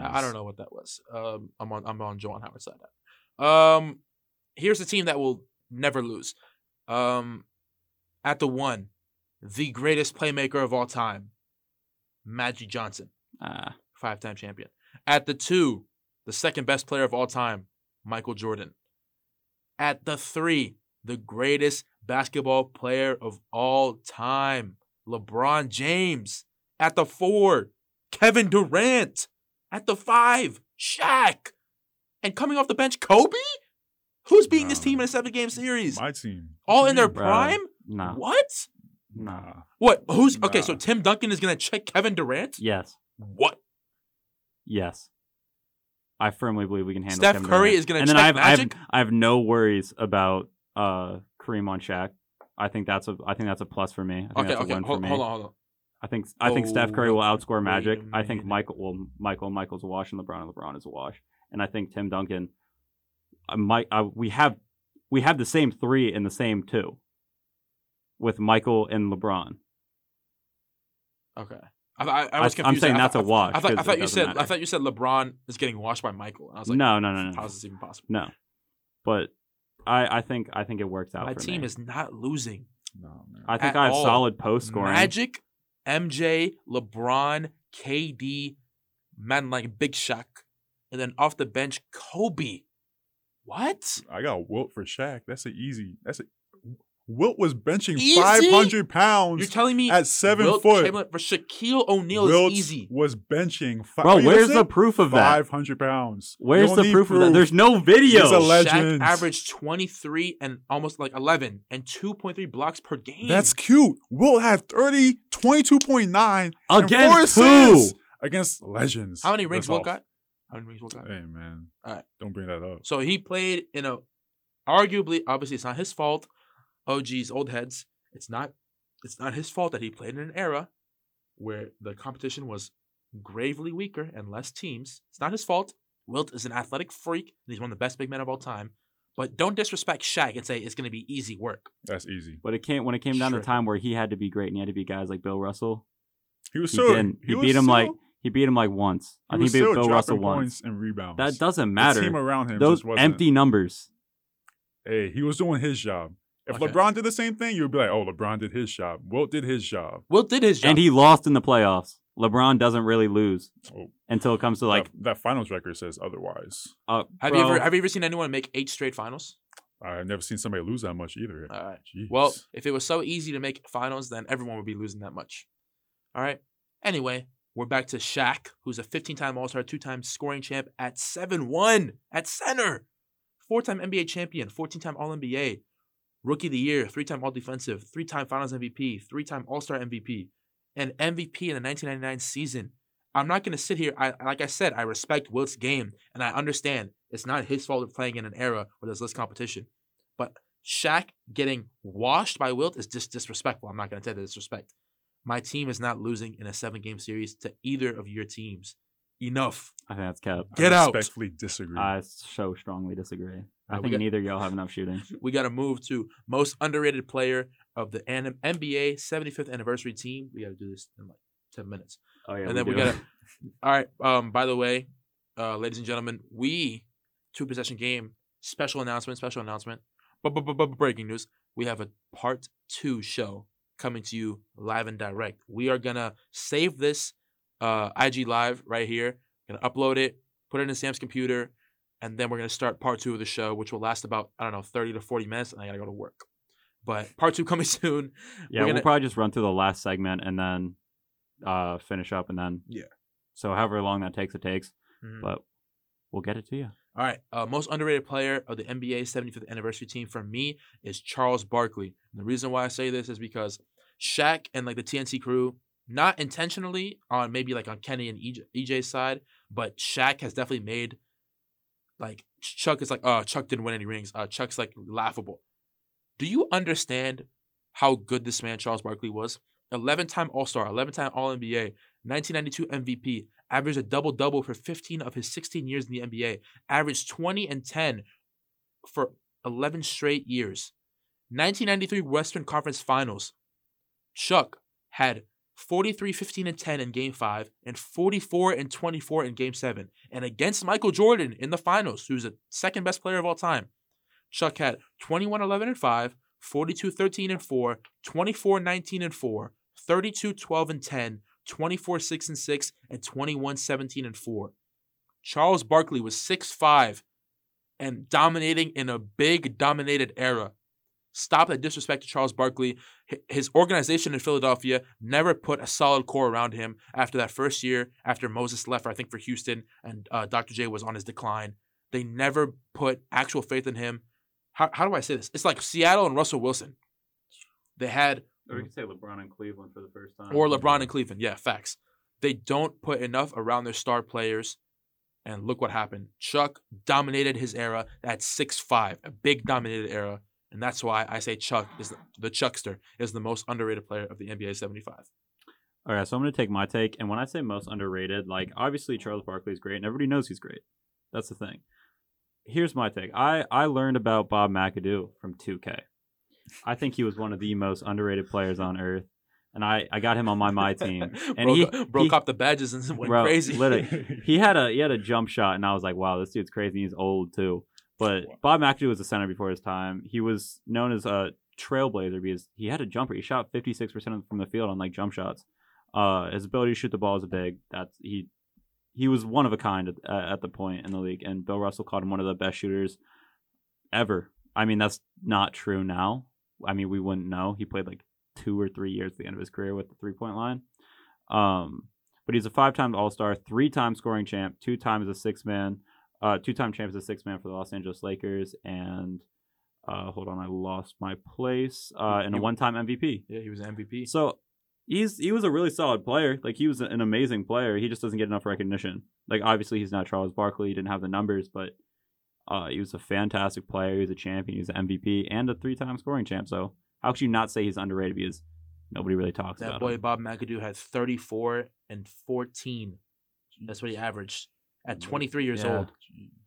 I I don't know what that was. Um, I'm on I'm on Juwan Howard's side. now. Um, here's the team that will never lose. Um, at the one, the greatest playmaker of all time, Magic Johnson. Ah, five time champion. At the two, the second best player of all time, Michael Jordan. At the three, the greatest basketball player of all time, LeBron James. At the four, Kevin Durant. At the five, Shaq. And coming off the bench, Kobe? Who's beating this team in a seven game series? My team. All in their Bro. prime? nah, What? Nah. What? Who's okay? So Tim Duncan is gonna check Kevin Durant? Yes, What? yes. I firmly believe we can handle. Steph Kevin Curry Durant. is gonna and then check I have, I have Magic? I have no worries about uh Kareem on Shaq. I think that's a I think that's a plus for me. I think Okay, that's a okay. Hold, for me. hold on, hold on. I think I think Steph Curry will Oh, outscore Magic. I think. Michael well Michael Michael's a wash and LeBron and LeBron is a wash. And I think Tim Duncan I might I, we have we have the same 3 and the same 2 with Michael and LeBron. Okay. I, I, I I- was I'm saying I, that's a a wash, I thought, I 'cause thought you doesn't said I thought you said LeBron is getting washed by Michael. I was like, no, no, no, no. how is this even possible? No. But I I think I think it works out My for team me. is not losing. No, man. I think at I have all. solid post scoring. Magic, MJ, LeBron, KD, man like Big Shaq, and then off the bench Kobe. What? I got Wilt for Shaq. That's an easy. That's a. Wilt was benching Easy? 500 pounds You're telling me at seven Wilt foot. Chamberlain for Shaquille O'Neal Wilt is easy. was benching. Fi- Bro, where's the proof of that? 500 pounds. Where's the need proof, of that? There's no video. He's a legend. Shaq averaged 23 and almost like 11 and 2.3 blocks per game. That's cute. Wilt had 30, 22.9 and Against four who? against legends. How many rings That's Wilt off. got? How many rings Wilt got? Hey man, Alright. don't bring that up. So he played in a arguably, obviously, it's not his fault. Oh, geez, old heads. It's not. It's not his fault that he played in an era where the competition was gravely weaker and less teams. It's not his fault. Wilt is an athletic freak and he's one of the best big men of all time. But don't disrespect Shaq and say it's going to be easy work. That's easy. But it came when it came down to Sure. time where he had to be great and he had to beat guys like Bill Russell. He was He still. didn't. He, was beat him still, like he beat him like once. He I think he beat still Bill dropping Russell points once. and rebounds. That doesn't The matter. team around him Those just wasn't. empty numbers. Hey, he was doing his job. If Okay. LeBron did the same thing, you would be like, "Oh, LeBron did his job. Wilt did his job." Wilt did his job. And he lost in the playoffs. LeBron doesn't really lose Oh, until it comes to like that, that finals record says otherwise. uh, have you ever have you ever seen anyone make eight straight finals? I've never seen somebody lose that much either. All right. Jeez. Well, if it was so easy to make finals, then everyone would be losing that much. All right. Anyway, we're back to Shaq, who's a 15-time All-Star, two-time scoring champ at 7-1 at center. Four-time NBA champion, 14-time All-NBA, Rookie of the Year, three-time All-Defensive, three-time Finals MVP, three-time All-Star MVP, and MVP in the 1999 season. I'm not going to sit here. I like I said, I respect Wilt's game, and I understand it's not his fault of playing in an era where there's less competition. But Shaq getting washed by Wilt is just disrespectful. I'm not going to say that disrespect. My team is not losing in a seven game series to either of your teams. Enough. I think that's cap. Get I out. Respectfully disagree. I so strongly disagree. I we think got- neither of y'all have enough shooting. [LAUGHS] We got to move to most underrated player of the N- NBA 75th anniversary team. We got to do this in like 10 minutes. Oh yeah, and then we got to. [LAUGHS] All right. Um. By the way, uh, ladies and gentlemen, we two possession game special announcement, special announcement. But, but, but, but breaking news: we have a part two show coming to you live and direct. We are gonna save this uh, IG live right here. Gonna upload it, put it in Sam's computer, and then we're gonna start part two of the show, which will last about I don't know thirty to forty minutes, and I gotta go to work. But part two [LAUGHS] coming soon. Yeah, We're we'll gonna- probably just run through the last segment and then uh, finish up, and then Yeah. So however long that takes, it takes. Mhm. But we'll get it to you. All right. Uh, most underrated player of the NBA 75th anniversary team for me is Charles Barkley. And the reason why I say this is because Shaq and like the TNT crew, not intentionally on maybe like on Kenny and EJ, EJ's side, but Shaq has definitely made like Chuck is like, oh, Chuck didn't win any rings. Uh, Chuck's like laughable. Do you understand how good this man Charles Barkley was? 11 time All Star, 11 time All NBA, 1992 MVP, averaged a double double for 15 of his 16 years in the NBA, averaged 20 and 10 for 11 straight years. 1993 Western Conference Finals. Chuck had 43 15 and 10 in game 5 and 44 and 24 in game 7 and against Michael Jordan in the finals who's the second best player of all time Chuck had 21 11 and 5 42 13 and 4 24 19 and 4 32 12 and 10 24 6 and 6 and 21 17 and 4 Charles Barkley was 6 5 and dominating in a big dominated era. Stop that disrespect to Charles Barkley. His organization in Philadelphia never put a solid core around him after that first year, after Moses left, I think, for Houston, and uh, Dr. J was on his decline. They never put actual faith in him. How, how do I say this? It's like Seattle and Russell Wilson. They had Or we could say LeBron and Cleveland for the first time. or LeBron and Cleveland. Yeah, facts. They don't put enough around their star players. And look what happened. Chuck dominated his era at 6'5, a big dominated era. And that's why I say Chuck is the, the Chuckster is the most underrated player of the NBA 75. All right, so I'm going to take my take. And when I say most underrated, like obviously Charles Barkley is great, and everybody knows he's great. That's the thing. Here's my take. I I learned about Bob McAdoo from 2K. I think he was one of the most underrated players on earth, and I I got him on my my [LAUGHS] team. And bro, he- broke bro he- copped the badges and [LAUGHS] went Bro, crazy. literally. [LAUGHS] He had a he had a jump shot, and I was like, wow, this dude's crazy. He's old too. But Bob McAdoo was a center before his time. He was known as a trailblazer because he had a jumper. He shot 56% from the field on like jump shots. Uh, his ability to shoot the ball is big. That's he he was one of a kind at, at the point in the league, and Bill Russell called him one of the best shooters ever. I mean, that's not true now. I mean, we wouldn't know. He played like two or three years at the end of his career with the three point line. Um, but he's a five time All Star, three time scoring champ, two times a six man, uh, two time champ as a six man for the Los Angeles Lakers, and uh, hold on, I lost my place, uh, and a one time MVP. yeah, he was an MVP. So he's he was a really solid player. Like he was an amazing player. He just doesn't get enough recognition. Like obviously he's not Charles Barkley. He didn't have the numbers, but uh, he was a fantastic player. He was a champion. He was an MVP and a three time scoring champ. So how could you not say he's underrated? Because nobody really talks about That about boy him. Bob McAdoo had 34 and 14. That's what he averaged at 23 years Yeah. old.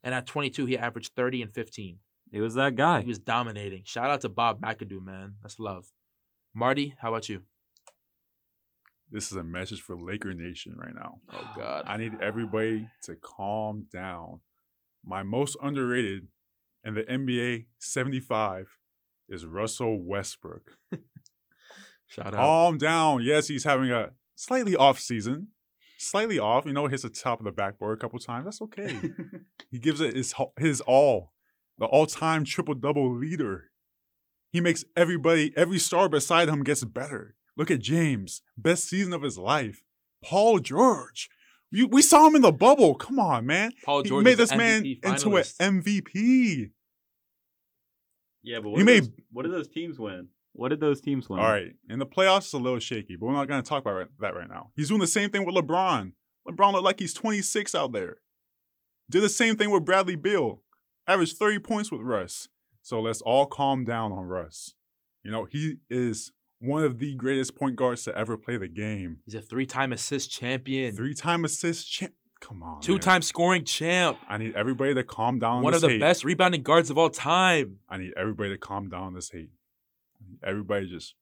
And at 22, he averaged 30 and 15. He was that guy. He was dominating. Shout out to Bob McAdoo, man. That's love. Marty, how about you? This is a message for Laker Nation right now. Oh God. I need everybody to calm down. My most underrated in the NBA 75 is Russell Westbrook. [LAUGHS] Shout out. Calm down. Yes, he's having a slightly off season. Slightly off, you know, hits the top of the backboard a couple times. That's [LAUGHS] okay. he gives it his his all. The all-time triple-double leader. He makes everybody, every star beside him gets better. Look at James, best season of his life. Paul George. You, we saw him in the bubble. Come on, man. Paul He George made this man MVP into an. MVP. yeah, but You what did, may- those, what did those teams win? What did those teams win? All right. In the playoffs, it's a little shaky, but we're not going to talk about right- that right now. He's doing the same thing with LeBron. LeBron looked like he's 26 out there. Did the same thing with Bradley Beal. Averaged 30 points with Russ. So let's all calm down on Russ. You know, he is one of the greatest point guards to ever play the game. He's a three-time assist champion. Three time assist champ. Come on. Two-time scoring champ. I need everybody to calm down on One of the hate. best rebounding guards of all time. I need everybody to calm down on this hate. Everybody just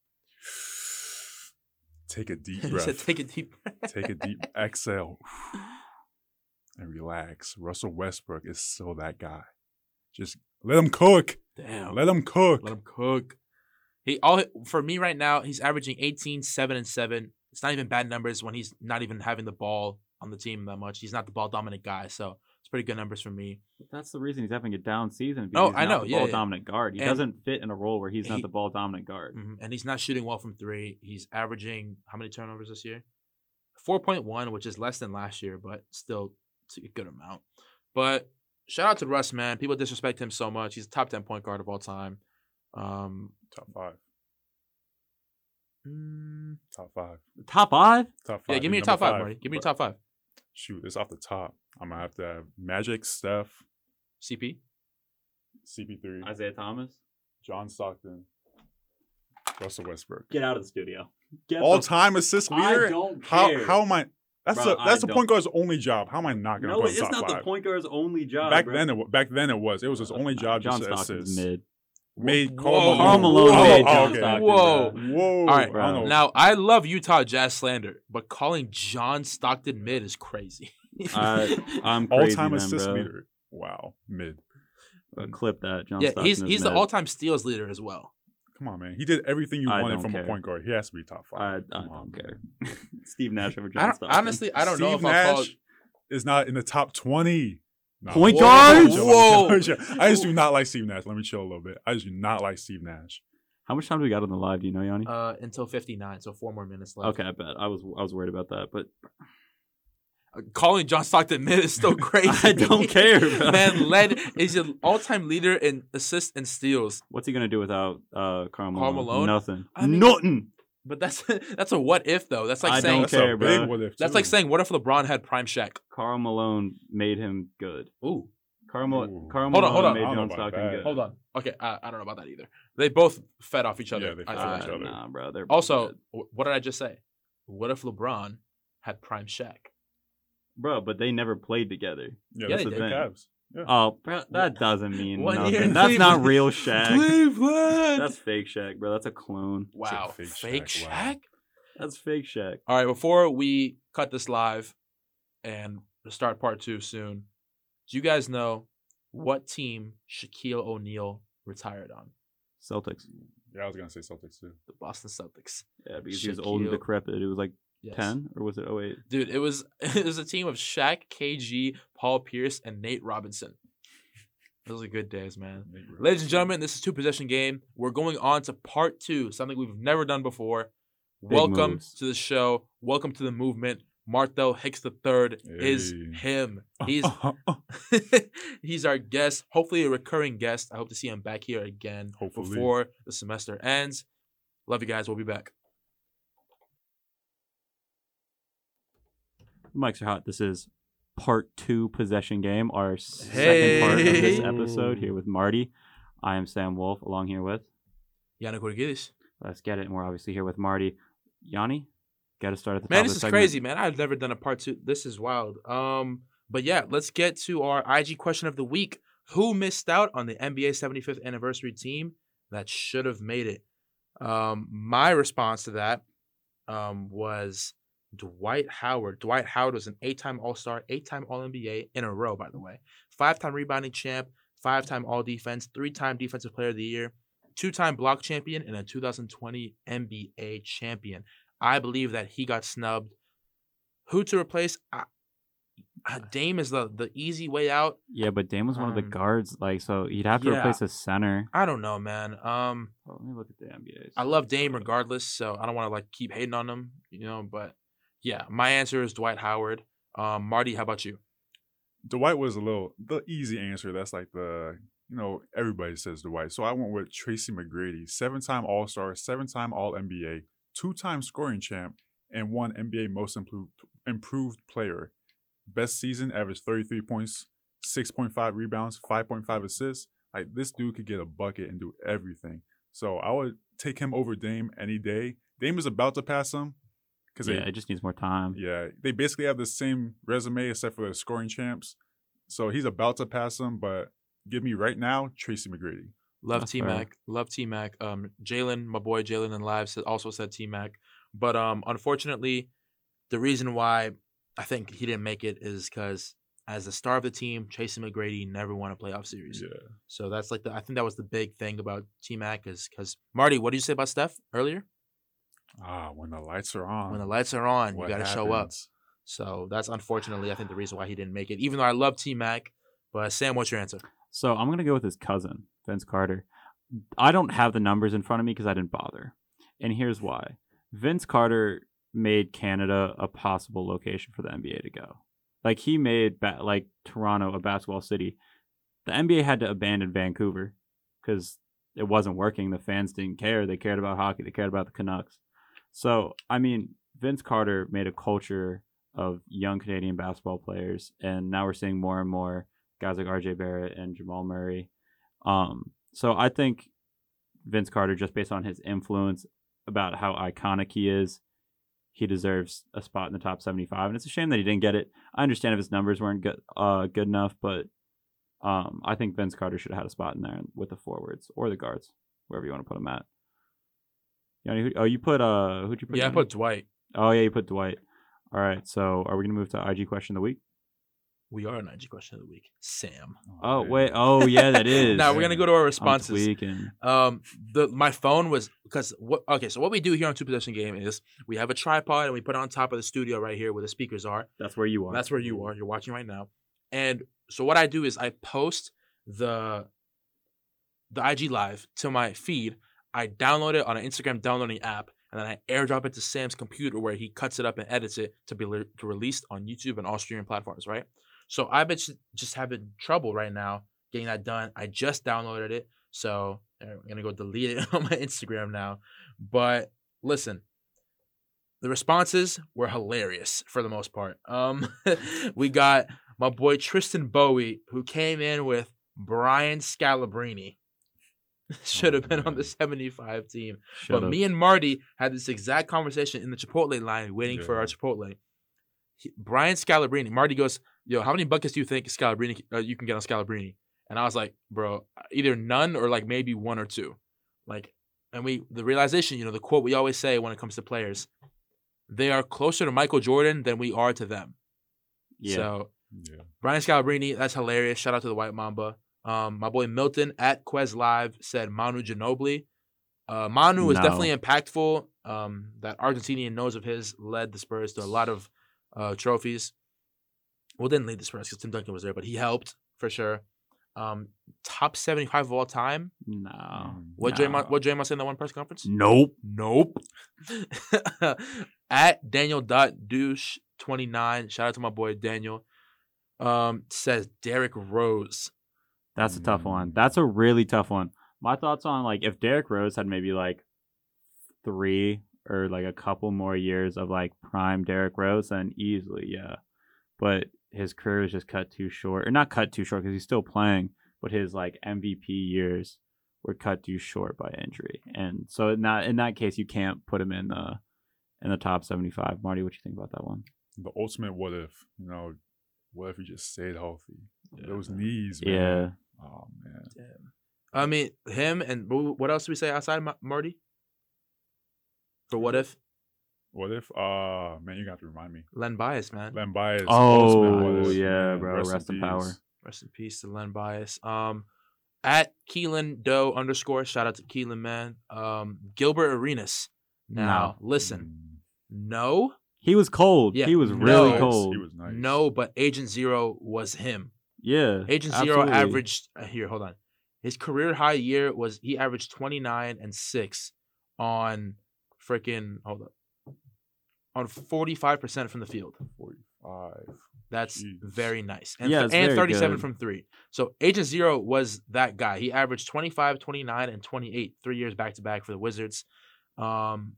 take a deep [LAUGHS] breath. said, "Take a deep breath." take a deep [LAUGHS] exhale and relax. Russell Westbrook is still that guy. Just Let him cook. Damn. Let him cook. Let him cook. He all for me right now, he's averaging 18, 7, and 7. It's not even bad numbers when he's not even having the ball on the team that much. He's not the ball dominant guy, so pretty good numbers for me. That's the reason he's having a down season. Oh, because he's I not know, The yeah, ball yeah. dominant guard. He And doesn't fit in a role where he's not the ball dominant guard. Mhm. And he's not shooting well from three. He's averaging how many turnovers this year? 4.1, which is less than last year, but still it's a good amount. But shout out to Russ, man. People disrespect him so much. He's a top 10 point guard of all time. Um, Top five. mm, Top five. Top five? Top five. yeah, give me your top number five, Marty. Give me your top five. Shoot, it's off the top. I'm gonna have to have Magic, Steph, CP. CP3, Isiah Thomas. John Stockton, Russell Westbrook. Get out of the studio. Get All the- time assist I leader. don't How care. how am I? That's Bro, the that's I the point don't- guard's only job. How am I not gonna No, put it's him top not five? the point guard's only job. back bro. then, it, wa- back then it was. It was his only job. John just to Stockton's assist. mid. Made Whoa. Karl Karl Malone. Malone Whoa, made oh, John okay. Stockton. Whoa. bro. Whoa. All right, I don't know. Now I love Utah Jazz slander, but calling John Stockton mid is crazy. [LAUGHS] Uh, [LAUGHS] I'm all time then, assist bro. leader. Wow, mid. Uh, clip that. John yeah, Stockton he's is he's the all time steals leader as well. Come on, man. He did everything you I wanted from care. a point guard. He has to be top five. I Come don't on, care. [LAUGHS] Steve Nash over I John don't, Stockton. honestly, I don't know Steve if I'll call. Nash is not in the top twenty. Nah, Point guard. me guards? chill, let me chill, let me chill. Whoa. I just do not like Steve Nash. Let me chill a little bit. I just do not like Steve Nash. How much time do we got on the live? Do you know, Yanni? Uh, until fifty nine, so four more minutes left. okay, I bet. I was I was worried about that, but Calling John Stockton mid is still [LAUGHS] crazy. I don't care, [LAUGHS] bro. Man, led is an all time leader in assists and steals. what's he gonna do without uh Karl Malone? Karl Malone? Nothing. I mean- Nothing. But that's [LAUGHS] that's a what if though. That's like I saying don't That's care, a big what if. that's like saying what if LeBron had prime Shaq? Karl Malone made him good. Ooh. Karl, Mal- Ooh. Karl Hold on, hold on. made I don't know John Stockton good. Hold on. Okay, I, I don't know about that either. They both fed off each other. Yeah, they fed off each other. nah, bro. Also, good. what did I just say? What if LeBron had prime Shaq? Bro, but they never played together. Yeah, Yeah, that's they the did. Cavs. Oh, bro, that [LAUGHS] doesn't mean One nothing. year in That's not real Shaq. Cleveland. That's fake Shaq, bro. That's a clone. wow. fake Fake, Shaq, Shaq. wow. That's fake Shaq. All right. Before we cut this live and start part two soon, do you guys know what team Shaquille O'Neal retired on? Celtics. Yeah, I was gonna say Celtics too. The Boston Celtics. Yeah, because he was old and decrepit. It was like Yes. 10 or was it 08? Dude, it was [LAUGHS] it was a team of Shaq, KG, Paul Pierce, and Nate Robinson. Those are good days, man. Ladies and gentlemen, this is two possession game. We're going on to part two, something we've never done before. Big Welcome moves. to the show. Welcome to the movement. Martel Hicks III is him. He's [LAUGHS] [LAUGHS] he's our guest, hopefully a recurring guest. I hope to see him back here again Hopefully. before the semester ends. Love you guys. We'll be back. The mics are hot. This is part two possession game, our second part of this episode here with Marty. I am Sam Wolf, along here with. Yannick Rodriguez. Let's get it. And we're obviously here with Marty. Yanni, got to start at the Man, this is segment. crazy, man. I've never done a part two. This is wild. Um, but yeah, let's get to our IG question of the week. Who missed out on the NBA 75th anniversary team that should have made it? Um, my response to that um, was Dwight Howard. Dwight Howard was an eight-time All-Star, eight-time All-NBA in a row, by the way. Five-time rebounding champ, five-time All-Defense, three-time Defensive Player of the Year, two-time block champion, and a 2020 NBA champion. I believe that he got snubbed. Who to replace? I, Dame is the the easy way out. Yeah, but Dame was one of the Um, guards, like, so he'd have to yeah. replace a center. I don't know, man. Um, Oh, let me look at the NBA's. I love Dame regardless, so I don't want to like keep hating on him, you know. But yeah, my answer is Dwight Howard. Um, Marty, how about you? Dwight was a little the easy answer. That's like the you know everybody says Dwight. So I went with Tracy McGrady, seven time All Star, seven time All NBA, two time scoring champ, and one NBA Most Improved Improved Player. Best season averaged thirty three points, six point five rebounds, five point five assists. Like this dude could get a bucket and do everything. So I would take him over Dame any day. Dame is about to pass him because Yeah, it just needs more time. yeah, they basically have the same resume except for the scoring champs. So he's about to pass them, but give me right now Tracy McGrady. Love T Mac. Love T Mac. Um, Jalen, my boy Jalen in live also said T Mac, but um, unfortunately, the reason why I think he didn't make it is because as the star of the team, Tracy McGrady never won a playoff series. Yeah. So that's like the I think that was the big thing about T Mac is because Marty, what did you say about Steph earlier? Ah, when the lights are on. When the lights are on, you got to show up. So that's unfortunately I think the reason why he didn't make it. Even though I love T Mac, but Sam, what's your answer? So I'm gonna go with his cousin, Vince Carter. I don't have the numbers in front of me because I didn't bother, and here's why: Vince Carter made Canada a possible location for the NBA to go. Like he made ba- like Toronto a basketball city. The NBA had to abandon Vancouver because it wasn't working. The fans didn't care. They cared about hockey. They cared about the Canucks. So I mean, Vince Carter made a culture of young Canadian basketball players, and now we're seeing more and more guys like RJ Barrett and Jamal Murray. Um, so I think Vince Carter, just based on his influence about how iconic he is, he deserves a spot in the top 75. And it's a shame that he didn't get it. I understand if his numbers weren't good, uh, good enough, but um, I think Vince Carter should have had a spot in there with the forwards or the guards, wherever you want to put him at. Yanni, who, oh, you put uh, who'd you put? Yeah, I put Dwight. Oh yeah, you put Dwight. All right, so are we gonna move to IG question of the week? We are an IG question of the week. Sam. Oh man. wait, oh yeah, that [LAUGHS] is. now we're gonna go to our I'm responses. Um, the my phone was because what? Okay, so what we do here on Two Possession Game is we have a tripod and we put it on top of the studio right here where the speakers are. That's where you are. That's where you are. You're watching right now. And so what I do is I post the the IG live to my feed. I download it on an Instagram downloading app, and then I airdrop it to Sam's computer where he cuts it up and edits it to be le- to released on YouTube and all streaming platforms. Right. So I've been just- having trouble right now getting that done. I just downloaded it, so uh, I'm gonna go delete it [LAUGHS] on my Instagram now. But listen, the responses were hilarious for the most part. Um, [LAUGHS] we got my boy Tristan Bowie who came in with Brian Scalabrine. [LAUGHS] Should have been on the 75 team. Shut but up. me and Marty had this exact conversation in the Chipotle line waiting for our Chipotle. He- Brian Scalabrine, Marty goes, Yo, how many buckets do you think Scalabrine, uh, you can get on Scalabrine? And I was like, Bro, either none or like maybe one or two. Like, and we, the realization, you know, the quote we always say when it comes to players, they are closer to Michael Jordan than we are to them. yeah. So Yeah. Brian Scalabrine, that's hilarious. Shout out to the White Mamba. Um, my boy Milton at Quez Live said Manu Ginobili. Uh, Manu was No. definitely impactful. Um, that Argentinian nose of his led the Spurs to a lot of uh, trophies. Well, didn't lead the Spurs because Tim Duncan was there, but he helped for sure. Um, top seventy-five of all time. no. What no. Draymond? What Draymond said in that one press conference? Nope. Nope. [LAUGHS] At Daniel dot douche twenty nine. Shout out to my boy Daniel. Um, says Derrick Rose. That's a tough one. Mm. That's a really tough one. My thoughts on like if Derrick Rose had maybe like three or like a couple more years of like prime Derrick Rose, then easily, yeah. But his career was just cut too short, or not cut too short because he's still playing, but his like MVP years were cut too short by injury, and so in that in that case, you can't put him in the in the top seventy five. Marty, what do you think about that one? The ultimate what if, you know, what if he just stayed healthy? Yeah, Those knees, man. Yeah, Oh man. Damn. I mean, him and what else do we say outside Ma- Marty? For what if What if uh man, you got to remind me. Len Bias, man. Len Bias. Oh, ultimate what if, yeah, man. bro. Rest in power. Rest in peace to Len Bias. Um, at Keelan Doe underscore. Shout out to Keelan, man. Um, Gilbert Arenas. Now, listen, Mm, no, he was cold. Yeah, he was really nice. cold. He was nice. no, but Agent Zero was him. Yeah. Agent Zero absolutely. averaged uh, here. Hold on, his career high year was he averaged twenty nine and six on freaking hold up on forty five percent from the field. 45. That's Jeez. very nice. And, Yeah, and very 37 good. from three. So Agent Zero was that guy. He averaged 25, 29, and 28 three years back to back for the Wizards. Um,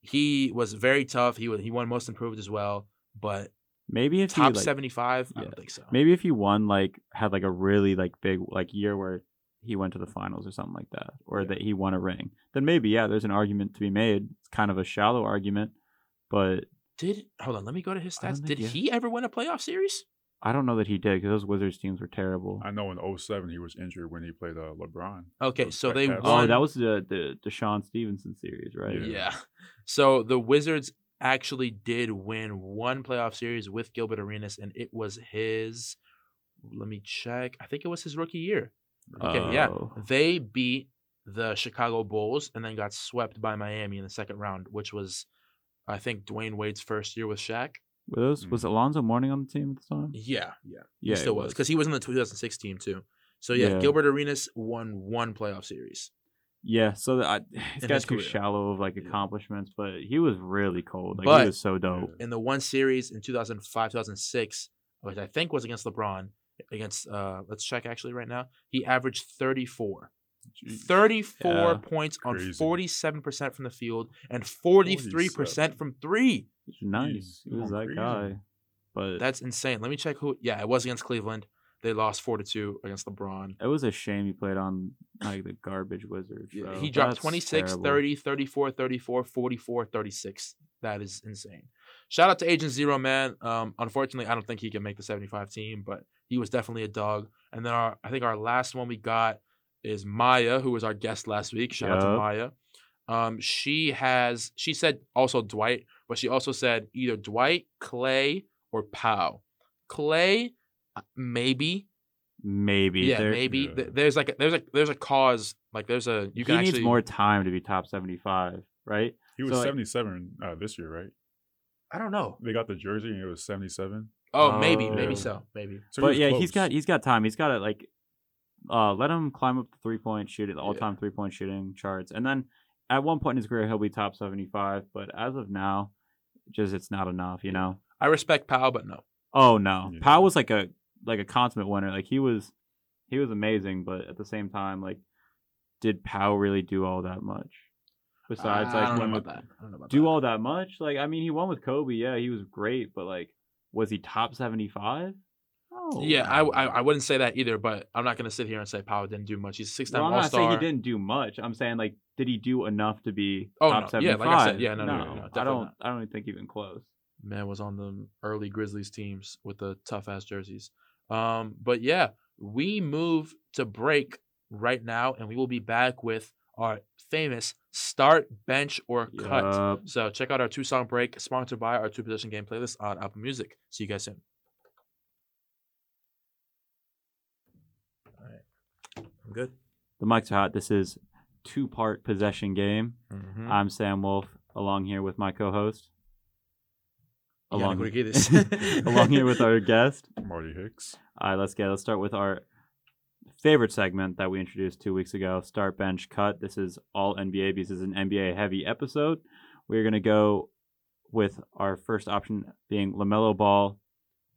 he was very tough. He was, he won most improved as well, but Maybe if top he like, 75, I don't think so. maybe if he won like had like a really like big like year where he went to the finals or something like that, or Yeah. that he won a ring, then maybe yeah, there's an argument to be made. It's kind of a shallow argument, but Did hold on, let me go to his stats. Did he- he ever win a playoff series? I don't know that he did because those Wizards teams were terrible. I know in 07 he was injured when he played uh, LeBron. Okay, so they Cats. Oh, that was the the DeShawn Stevenson series, right? Yeah. yeah. So the Wizards actually did win one playoff series with Gilbert Arenas, and it was his. Let me check. I think it was his rookie year. Okay, yeah. Oh. They beat the Chicago Bulls and then got swept by Miami in the second round, which was, I think, Dwyane Wade's first year with Shaq. Were those, was hmm. Alonzo Mourning on the team at the time? Yeah, yeah, Yeah, he still was because he was in the 2006 team too. So yeah, Yeah. Gilbert Arenas won one playoff series. Yeah, so the, I, [SIGHS] he's In got his too career. shallow of like accomplishments, but he was really cold. Like But- he was so dope. In the one series in 2005, 2006, which I think was against LeBron, against uh, let's check actually right now, he averaged 34. Jeez. 34 Yeah. points on Crazy. 47% from the field and 43% 47. from three. Nice. Jeez, he was that crazy. guy. But That's insane. Let me check who. Yeah, it was against Cleveland. They lost 4 to 2 against LeBron. it was a shame he played on like the garbage Wizards. Yeah, he dropped that's 26, terrible. 30, 34, 34, 44, 36. That is insane. Shout out to Agent Zero, man. Um, unfortunately, I don't think he can make the 75 team, but he was definitely a dog. And then our, I think our last one we got is Maya, who was our guest last week. Shout out to Maya. Um, she has, she said also Dwight, but she also said either Dwight, Clay, or Pau. Clay, maybe. Maybe. Yeah, There- maybe. Yeah. There's like a, there's a there's a cause like there's a you he can needs more time to be top seventy-five, right? He was So, like- 77 uh, this year, right? I don't know. They got the jersey and it was 77. Oh, maybe, maybe Oh. so, maybe. So he but was yeah, he's close. got he's got time. He's got to like uh let him climb up the three point shooting, the all time three point shooting charts, and then at one point in his career he'll be top seventy five. But as of now, just it's not enough, you know. I respect Pau, but no. Oh no, Yeah. Pau was like a like a consummate winner. Like he was he was amazing, but at the same time, like did Pau really do all that much? Besides, I like don't know win about with that. I don't know about do that. all that much? Like I mean, he won with Kobe. Yeah, he was great, but like, was he top seventy five? Oh Yeah, I, I I wouldn't say that either, but I'm not gonna sit here and say Pau didn't do much. He's six time Well, I'm not saying he didn't do much. I'm saying like, did he do enough to be Oh, top no. seventy Yeah, like I said, yeah, no, no, no, no, I don't. not. I don't even think even close. Man was on the early Grizzlies teams with the tough ass jerseys. Um, but yeah, we move to break right now, and we will be back with our famous start, bench, or cut. Yup. So check out our two song break, sponsored by our two possession game playlist on Apple Music. See you guys soon. All right, I'm good. The mics are hot. This is two part possession game. Mm-hmm. I'm Sam Wolf, along here with my co-host. Along, Along, [LAUGHS] along here with our [LAUGHS] guest. Marty Hicks. All right, let's get. Let's start with our favorite segment that we introduced two weeks ago: start, bench, cut. This is all NBA because this is an NBA heavy episode. We're gonna go with our first option being LaMelo Ball,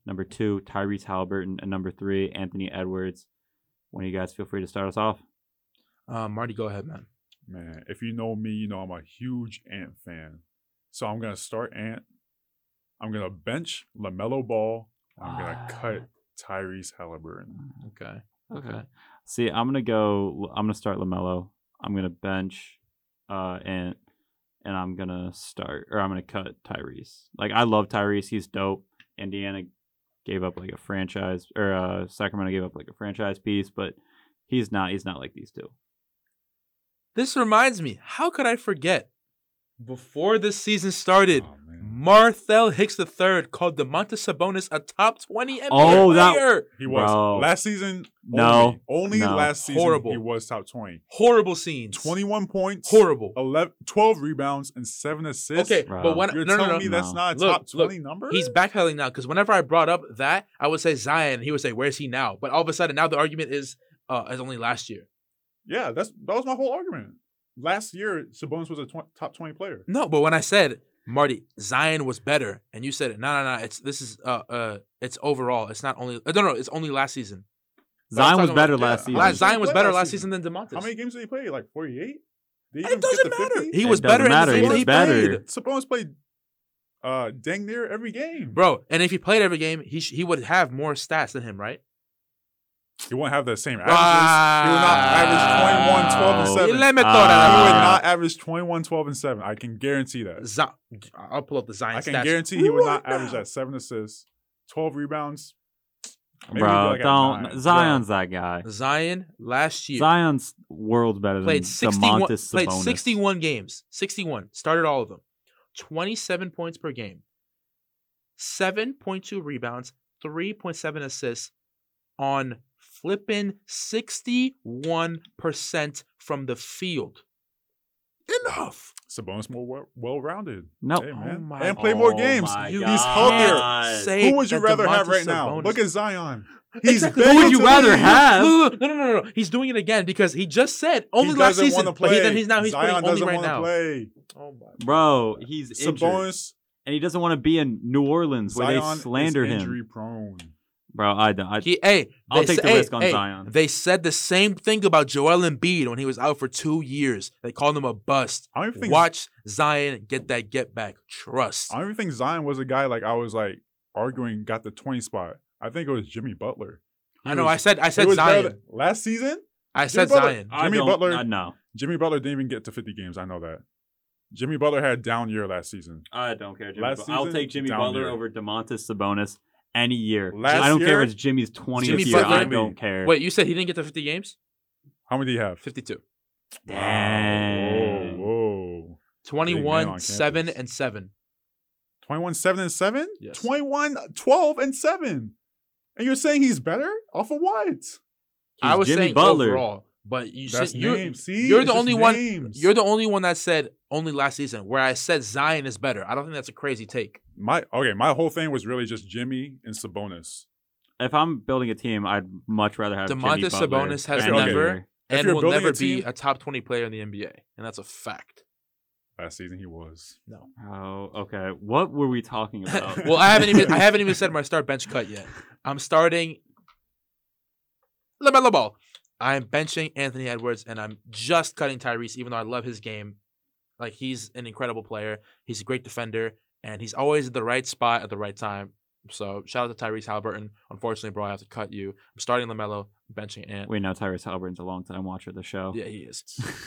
number two Tyrese Halliburton, and number three Anthony Edwards. One of you guys feel free to start us off. Um, Marty, go ahead, man. Man, if you know me, you know I'm a huge Ant fan. So I'm gonna start Ant. I'm gonna bench LaMelo Ball. I'm gonna cut Tyrese Halliburton. Okay. Okay. See, I'm gonna go. I'm gonna start LaMelo. I'm gonna bench, uh, and and I'm gonna start, or I'm gonna cut Tyrese. Like I love Tyrese. He's dope. Indiana gave up like a franchise, or uh, Sacramento gave up like a franchise piece, but he's not. He's not like these two. This reminds me, how could I forget? Before this season started, Oh, man. Marthel Hicks III called Domantas Sabonis a top 20 NBA Oh, that- player. He was Bro. last season. No. only, only No. last season Horrible. he was top 20. Horrible scenes. 21 points, Horrible. 11, 12 rebounds, and seven assists. Okay, Bro. but when You're no, no, telling no, me that's No. not a Look, top look, 20 number? He's backpedaling now because whenever I brought up that, I would say Zion. He would say, "Where's he now?" But all of a sudden, now the argument is, uh, is only last year. Yeah, that's that was my whole argument. Last year, Sabonis was a tw- top 20 player. No, but when I said Marty Zion was better, and you said, it. "No, no, no, it's this is uh uh it's overall. It's not only uh, no, no, it's only last season. Zion was better about- last yeah, season. how La- many Zion was better last season than Domantas. How many games did he play? Like 48? It doesn't to matter. 50? He It was doesn't better. matter. In the He was better. played. Sabonis played uh, dang near every game. bro. And if he played every game, he sh- he would have more stats than him, right? He won't have the same averages. he would not average 21, 12, and 7. Let me throw that He would not average 21, 12, and 7. I can guarantee that. Zi- I'll pull up the Zion I can stats. guarantee he would not right average that 7 assists, 12 rebounds. Maybe Bro, like don't. nine. Zion's that guy. Zion last year Zion's world's better than played 61 Domantas played 61 games. 61 started all of them. 27 points per game, 7.2 rebounds, 3.7 assists on flipping 61% from the field. Enough. Sabonis more well rounded. No. Hey, Oh man. my- and play more Oh games. He's healthier. Who would you that rather have Domantas right now? Look at Zion. He's Exactly. Who would you rather leave. have? No, no, no, no, no. He's doing it again because he just said only he last doesn't season. want to But play. he, then he's now he's Zion playing only right now. play. Oh my. Bro, he's injured. Sabonis. And he doesn't want to be in New Orleans where Zion they slander is him. injury prone. Bro, I don't. I, He, hey, I'll take sa- the hey, risk on hey, Zion. They said the same thing about Joel Embiid when he was out for two years. They called him a bust. I don't even think Watch Zion get that get back. Trust. I don't even think Zion was a guy like I was like arguing got the 20 spot. I think it was Jimmy Butler. He I know. was- I said. I said Zion. than- last season, I said Butler- Zion. Jimmy Butler- I, no, Jimmy Butler didn't even get to 50 games. I know that. Jimmy Butler had down year last season. I don't care. Jimmy Last Bu- I'll take Jimmy Butler year. over Domantas Sabonis any year. Last I don't care if it's Jimmy's 20th Jimmy year. I don't care. Wait, you said he didn't get to 50 games? How many do you have? 52. Dang. Whoa, whoa. 21, on 7, campus. and 7. 21, 7, and 7? Yes. 21, 12, and 7. And you're saying he's better? Off of what? I He's was Jimmy saying Butler. overall, but you That's said you're, names. See? you're It's the just only one. names. You're the only one that said only last season, where I said Zion is better. I don't think that's a crazy take. My okay, my whole thing was really just Jimmy and Sabonis. If I'm building a team, I'd much rather have Jimmy Domantas Butler Sabonis has any never- year. And will never a be a top 20 player in the NBA. And that's a fact. Last season he was. No. Oh, okay. What were we talking [LAUGHS] about? well, I haven't even I haven't even said [LAUGHS] my start bench cut yet. I'm starting LaMelo Ball. I'm benching Anthony Edwards and I'm just cutting Tyrese, even though I love his game. Like he's an incredible player. He's a great defender, and he's always at the right spot at the right time. So shout out to Tyrese Halliburton. Unfortunately, bro, I have to cut you. I'm starting LaMelo, benching Ant. we know Tyrese Halliburton's a long time watcher of the show. Yeah, he is.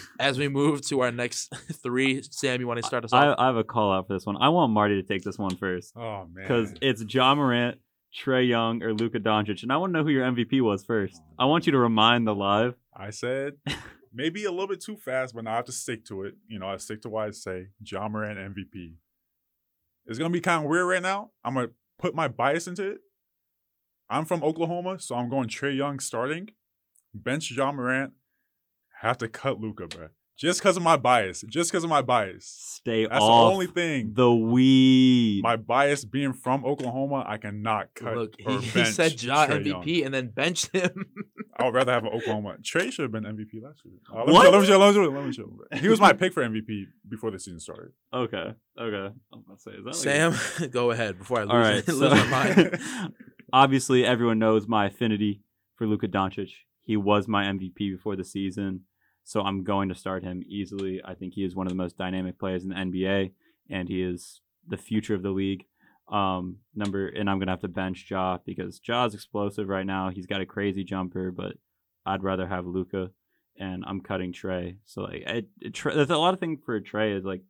[LAUGHS] As we move to our next [LAUGHS] three, Sam, you want to start us I, off? I have a call out for this one. I want Marty to take this one first Oh man. because it's Ja Morant, Trae Young, or Luka Doncic, and I want to know who your MVP was first. Oh, I want you to remind the live. I said [LAUGHS] maybe a little bit too fast, but now I have to stick to it. You know, I stick to what I say. Ja Morant MVP. It's gonna be kind of weird right now. I'm gonna put my bias into it. I'm from Oklahoma, so I'm going Trae Young starting. Bench Ja Morant. Have to cut Luka, bro. Just because of my bias. Just because of my bias. Stay That's off the only thing. the weed. my bias being from Oklahoma, I cannot cut Look, or he, he bench said Ja Trae Young. MVP and then benched him. I would rather have an [LAUGHS] Oklahoma. Trae should have been MVP last year. Uh, let, me What? chill, let me chill. Let me chill. Let me chill. He was my pick for MVP before the season started. okay, okay. I'm about to say, is that like Sam, [LAUGHS] go ahead before I lose, All right. [LAUGHS] lose So, my mind. obviously, everyone knows my affinity for Luka Doncic. He was my MVP before the season, so I'm going to start him easily. I think he is one of the most dynamic players in the NBA, and he is the future of the league. Um, number, and I'm gonna have to bench Ja because Ja's explosive right now. He's got a crazy jumper, but I'd rather have Luka, and I'm cutting Trae. So like, it, Trae, there's a lot of thing for Trae is like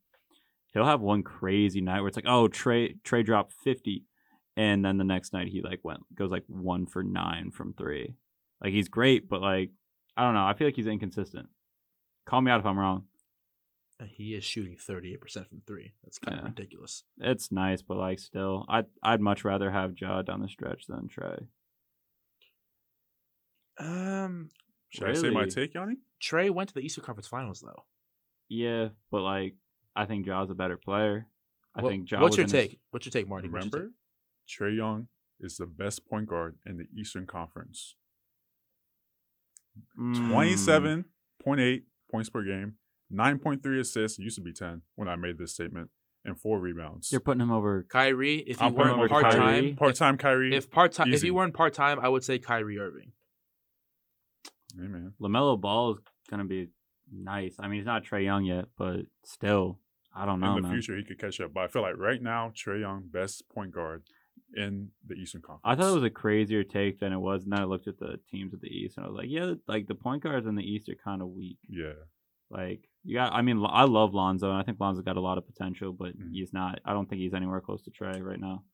he'll have one crazy night where it's like, oh, Trae Trae dropped 50 and then the next night he like went goes like one for nine from three. Like he's great, but like I don't know. I feel like he's inconsistent. Call me out if I'm wrong. he is shooting 38% from three. That's kind Yeah. of ridiculous. It's nice, but like still, I'd I'd much rather have Ja down the stretch than Trae. Um, Should I say my Really? take, Yanni? Trae went to the Eastern Conference Finals though. Yeah, but like I think Ja's a better player. I What- think Ja. what's your in his- take? What's your take, Marty? What's your Remember, Trae Young is the best point guard in the Eastern Conference. Mm, 27.8 points per game, 9.3 assists, used to be 10 when I made this statement, and four rebounds. You're putting him over. take? Kyrie, if you I'm putting him weren't over part Kyrie. time, Part time Kyrie. if part time, if Easy. you weren't part time, I would say Kyrie Irving. hey, man. LaMelo Ball is gonna be nice. I mean, he's not Trae Young yet, but still, I don't know, in the man. future, he could catch up. But I feel like right now, Trae Young, best point guard in the Eastern Conference. I thought it was a crazier take than it was, and then I looked at the teams of the East, and I was like, yeah, like the point guards in the East are kind of weak. Yeah. Like, you got, I mean, I love Lonzo, and I think Lonzo's got a lot of potential, but Mhm. he's not. I don't think he's anywhere close to Trae right now.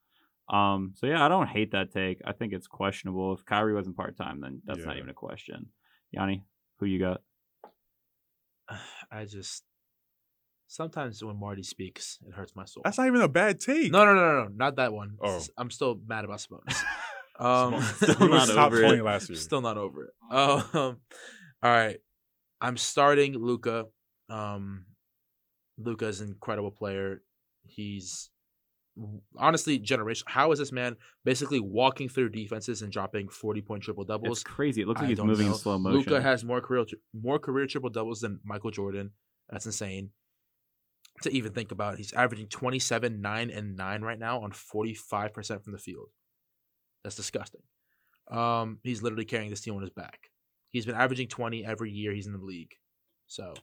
Um, so yeah, I don't hate that take. I think it's questionable. If Kyrie wasn't part time, then that's not even a question. Yanni, who you got? [SIGHS] I just Sometimes when Marty speaks, it hurts my soul. That's not even a bad take. No, no, no, no, no, not that one. Oh. S- I'm still mad about Sabonis. [LAUGHS] um, [LAUGHS] Still not top over it. last year. Still not over it. Um, [LAUGHS] all right, I'm starting Luka. Um, Luka's an incredible player. He's honestly generation. How is this man basically walking through defenses and dropping 40 point triple doubles? It's crazy. It looks like I he's moving know. in slow motion. Luka has more career more career triple doubles than Michael Jordan. That's insane to even think about. He's averaging 27, 9, and 9 right now on 45% from the field. That's disgusting. Um, he's literally carrying this team on his back. He's been averaging 20 every year he's in the league. So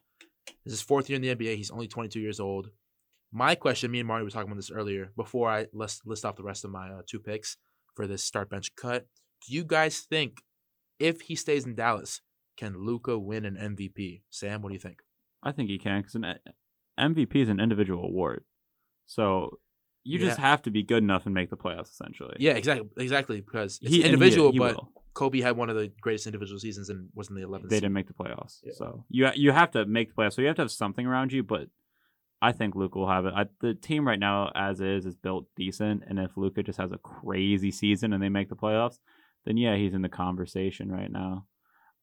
this is fourth year in the NBA. He's only 22 years old. My question, me and Marty were talking about this earlier before I list, list off the rest of my uh, two picks for this start bench cut. Do you guys think if he stays in Dallas, can Luka win an MVP? Sam, what do you think? I think he can because MVP is an individual award, so you just have to be good enough and make the playoffs. Essentially, Yeah, exactly, exactly. Because it's He- and he- individual, he but will. Kobe had one of the greatest individual seasons and was in the 11th. they seed. didn't make the playoffs. Yeah. So you you have to make the playoffs. So you have to have something around you. But I think Luka will have it. I, the team right now, as is, is built decent. And if Luka just has a crazy season and they make the playoffs, then yeah, he's in the conversation right now.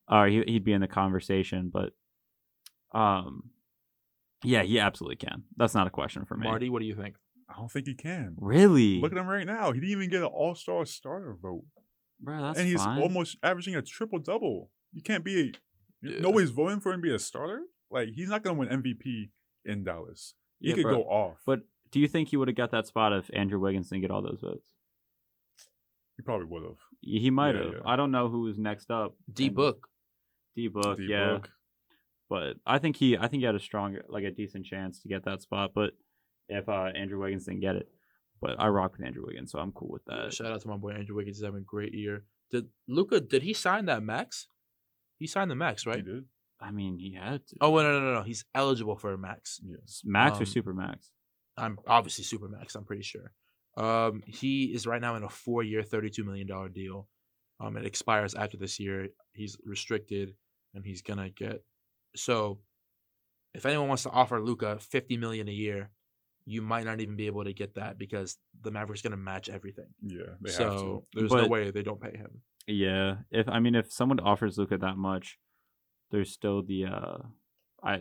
Or he, he'd be in the conversation. But um, yeah, he absolutely can. That's not a question for me. Marty, what do you think? I don't think he can. really? Look at him right now. He didn't even get an All Star starter vote, bro. That's and he's fine. almost averaging a triple double. You can't be. A, Yeah. Nobody's voting for him to be a starter. Like he's not going to win MVP in Dallas. He Yeah, could bro. go off, But do you think he would have got that spot if Andrew Wiggins didn't get all those votes? he probably would have. He might Yeah, have. yeah. I don't know who was next up. D Book. D book, yeah. Book. But I think he, I think he had a strong, like a decent chance to get that spot. But if uh, Andrew Wiggins didn't get it, but I rock with Andrew Wiggins, so I'm cool with that. Shout out to my boy Andrew Wiggins. He's having a great year. Did Luka? Did he sign that max? He signed the max, He right? did. I mean, he had to. Oh wait, no, no, no, no. He's eligible for a max. Yes. max or um, super max? I'm obviously super max. I'm pretty sure. Um, he is right now in a four-year, thirty-two million dollar deal. Um, it expires after this year. He's restricted, and he's gonna get. So, if anyone wants to offer Luka fifty million a year, you might not even be able to get that because the Mavericks gonna match everything. Yeah, they have so to. there's no way they don't pay him. Yeah. If I mean, if someone offers Luka that much, there's still the uh, I.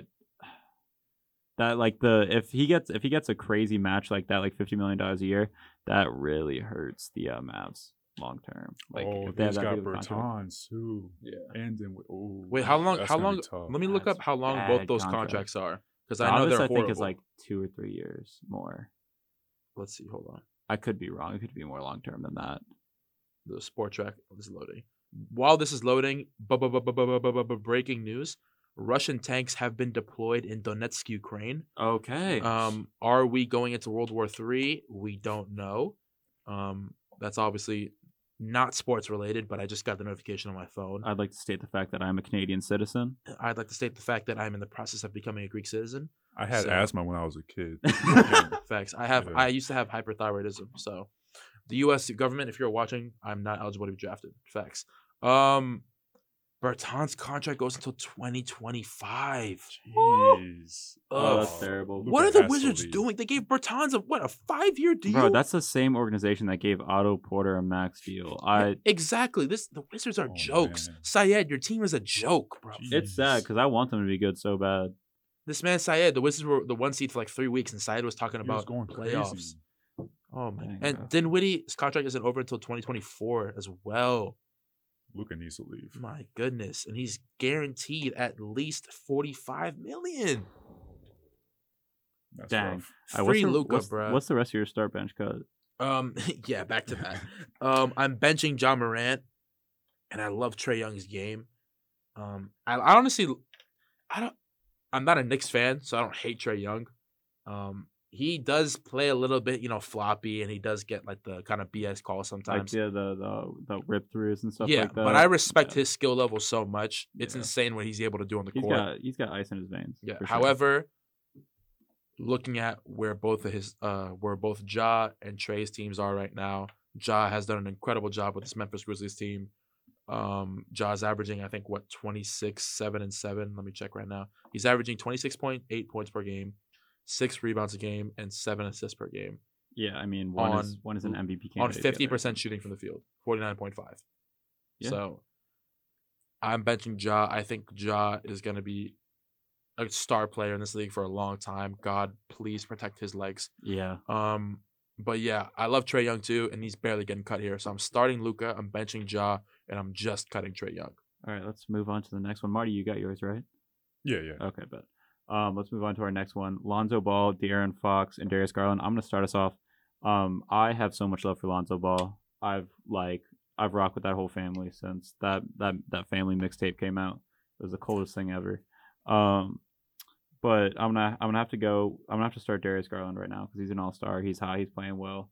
That like the if he gets if he gets a crazy match like that like fifty million dollars a year that really hurts the uh, Mavs long term. Like oh, they've got Berton, Sue, yeah, and then oh, wait, how long? How long? Let me look that's up how long both those contract. contracts are because I know they're I horrible. think is like two or three years more. Let's see. Hold on. I could be wrong. It could be more long term than that. The sport track oh, is loading. While this is loading, breaking news: Russian tanks have been deployed in Donetsk, Ukraine. Okay. Um, are we going into World War Three? We don't know. Um, that's obviously not sports related, but I just got the notification on my phone. I'd like to state the fact that I'm a Canadian citizen. I'd like to state the fact that I'm in the process of becoming a Greek citizen. I had So- asthma when I was a kid. [LAUGHS] Facts. I have. Yeah. I used to have hyperthyroidism. So, the U.S. government, if you're watching, I'm not eligible to be drafted. Facts. Um, Bertan's contract goes until 2025. Jeez. Oh, that's Ugh. terrible. Luka What are the Wizards leave. doing? They gave Bertans a what a five year deal. Bro, that's the same organization that gave Otto Porter a max deal. I exactly this. The Wizards are Oh, jokes. man. Syed, your team is a joke, bro. Jeez. it's sad because I want them to be good so bad. This man Syed, the Wizards were the one seed for like three weeks, and Syed was talking He was about going playoffs. crazy. Oh man, Dang, and bro. Dinwiddie's contract isn't over until 2024 as well. Luka needs to leave. My goodness, and he's guaranteed at least 45 million. That's Dang. rough. What's Free the- Luka, bro. What's the rest of your start bench cut? Um, [LAUGHS] yeah, back to that. um, I'm benching Ja Morant, and I love Trae Young's game. Um, I, I honestly, I don't, I'm not a Knicks fan, so I don't hate Trae Young. Um, he does play a little bit, you know, floppy, and he does get like the kind of BS calls Like sometimes. yeah, the the the rip throughs and stuff yeah, like that. but I respect Yeah. his skill level so much. It's Yeah. insane what he's able to do on the He's court. got he's got ice in his veins. Yeah. sure. However, looking at where both of his uh where both Ja and Trae's teams are right now, Ja has done an incredible job with this Memphis Grizzlies team. Um Ja's averaging, I think, what, 26, 7, and 7. Let me check right now. He's averaging 26.8 points per game. Six rebounds a game, and seven assists per game Yeah, I mean one is one is an MVP candidate. on fifty percent shooting from the field, forty nine point five. Yeah. So I'm benching Ja. I think Ja is going to be a star player in this league for a long time. God, please protect his legs. Yeah, Um, but yeah, I love Trae Young too, and he's barely getting cut here. So I'm starting Luka, I'm benching Ja, and I'm just cutting Trae Young. All right, let's move on to the next one. Marty, you got yours right? Yeah, yeah. Okay, but um, let's move on to our next one. Lonzo Ball, De'Aaron Fox, and Darius Garland. I'm gonna start us off. Um, I have so much love for Lonzo Ball. I've like I've rocked with that whole family since that that that family mixtape came out. It was the coldest thing ever. Um, but I'm gonna I'm gonna have to go. I'm gonna have to start Darius Garland right now because he's an all star. He's high. He's playing well.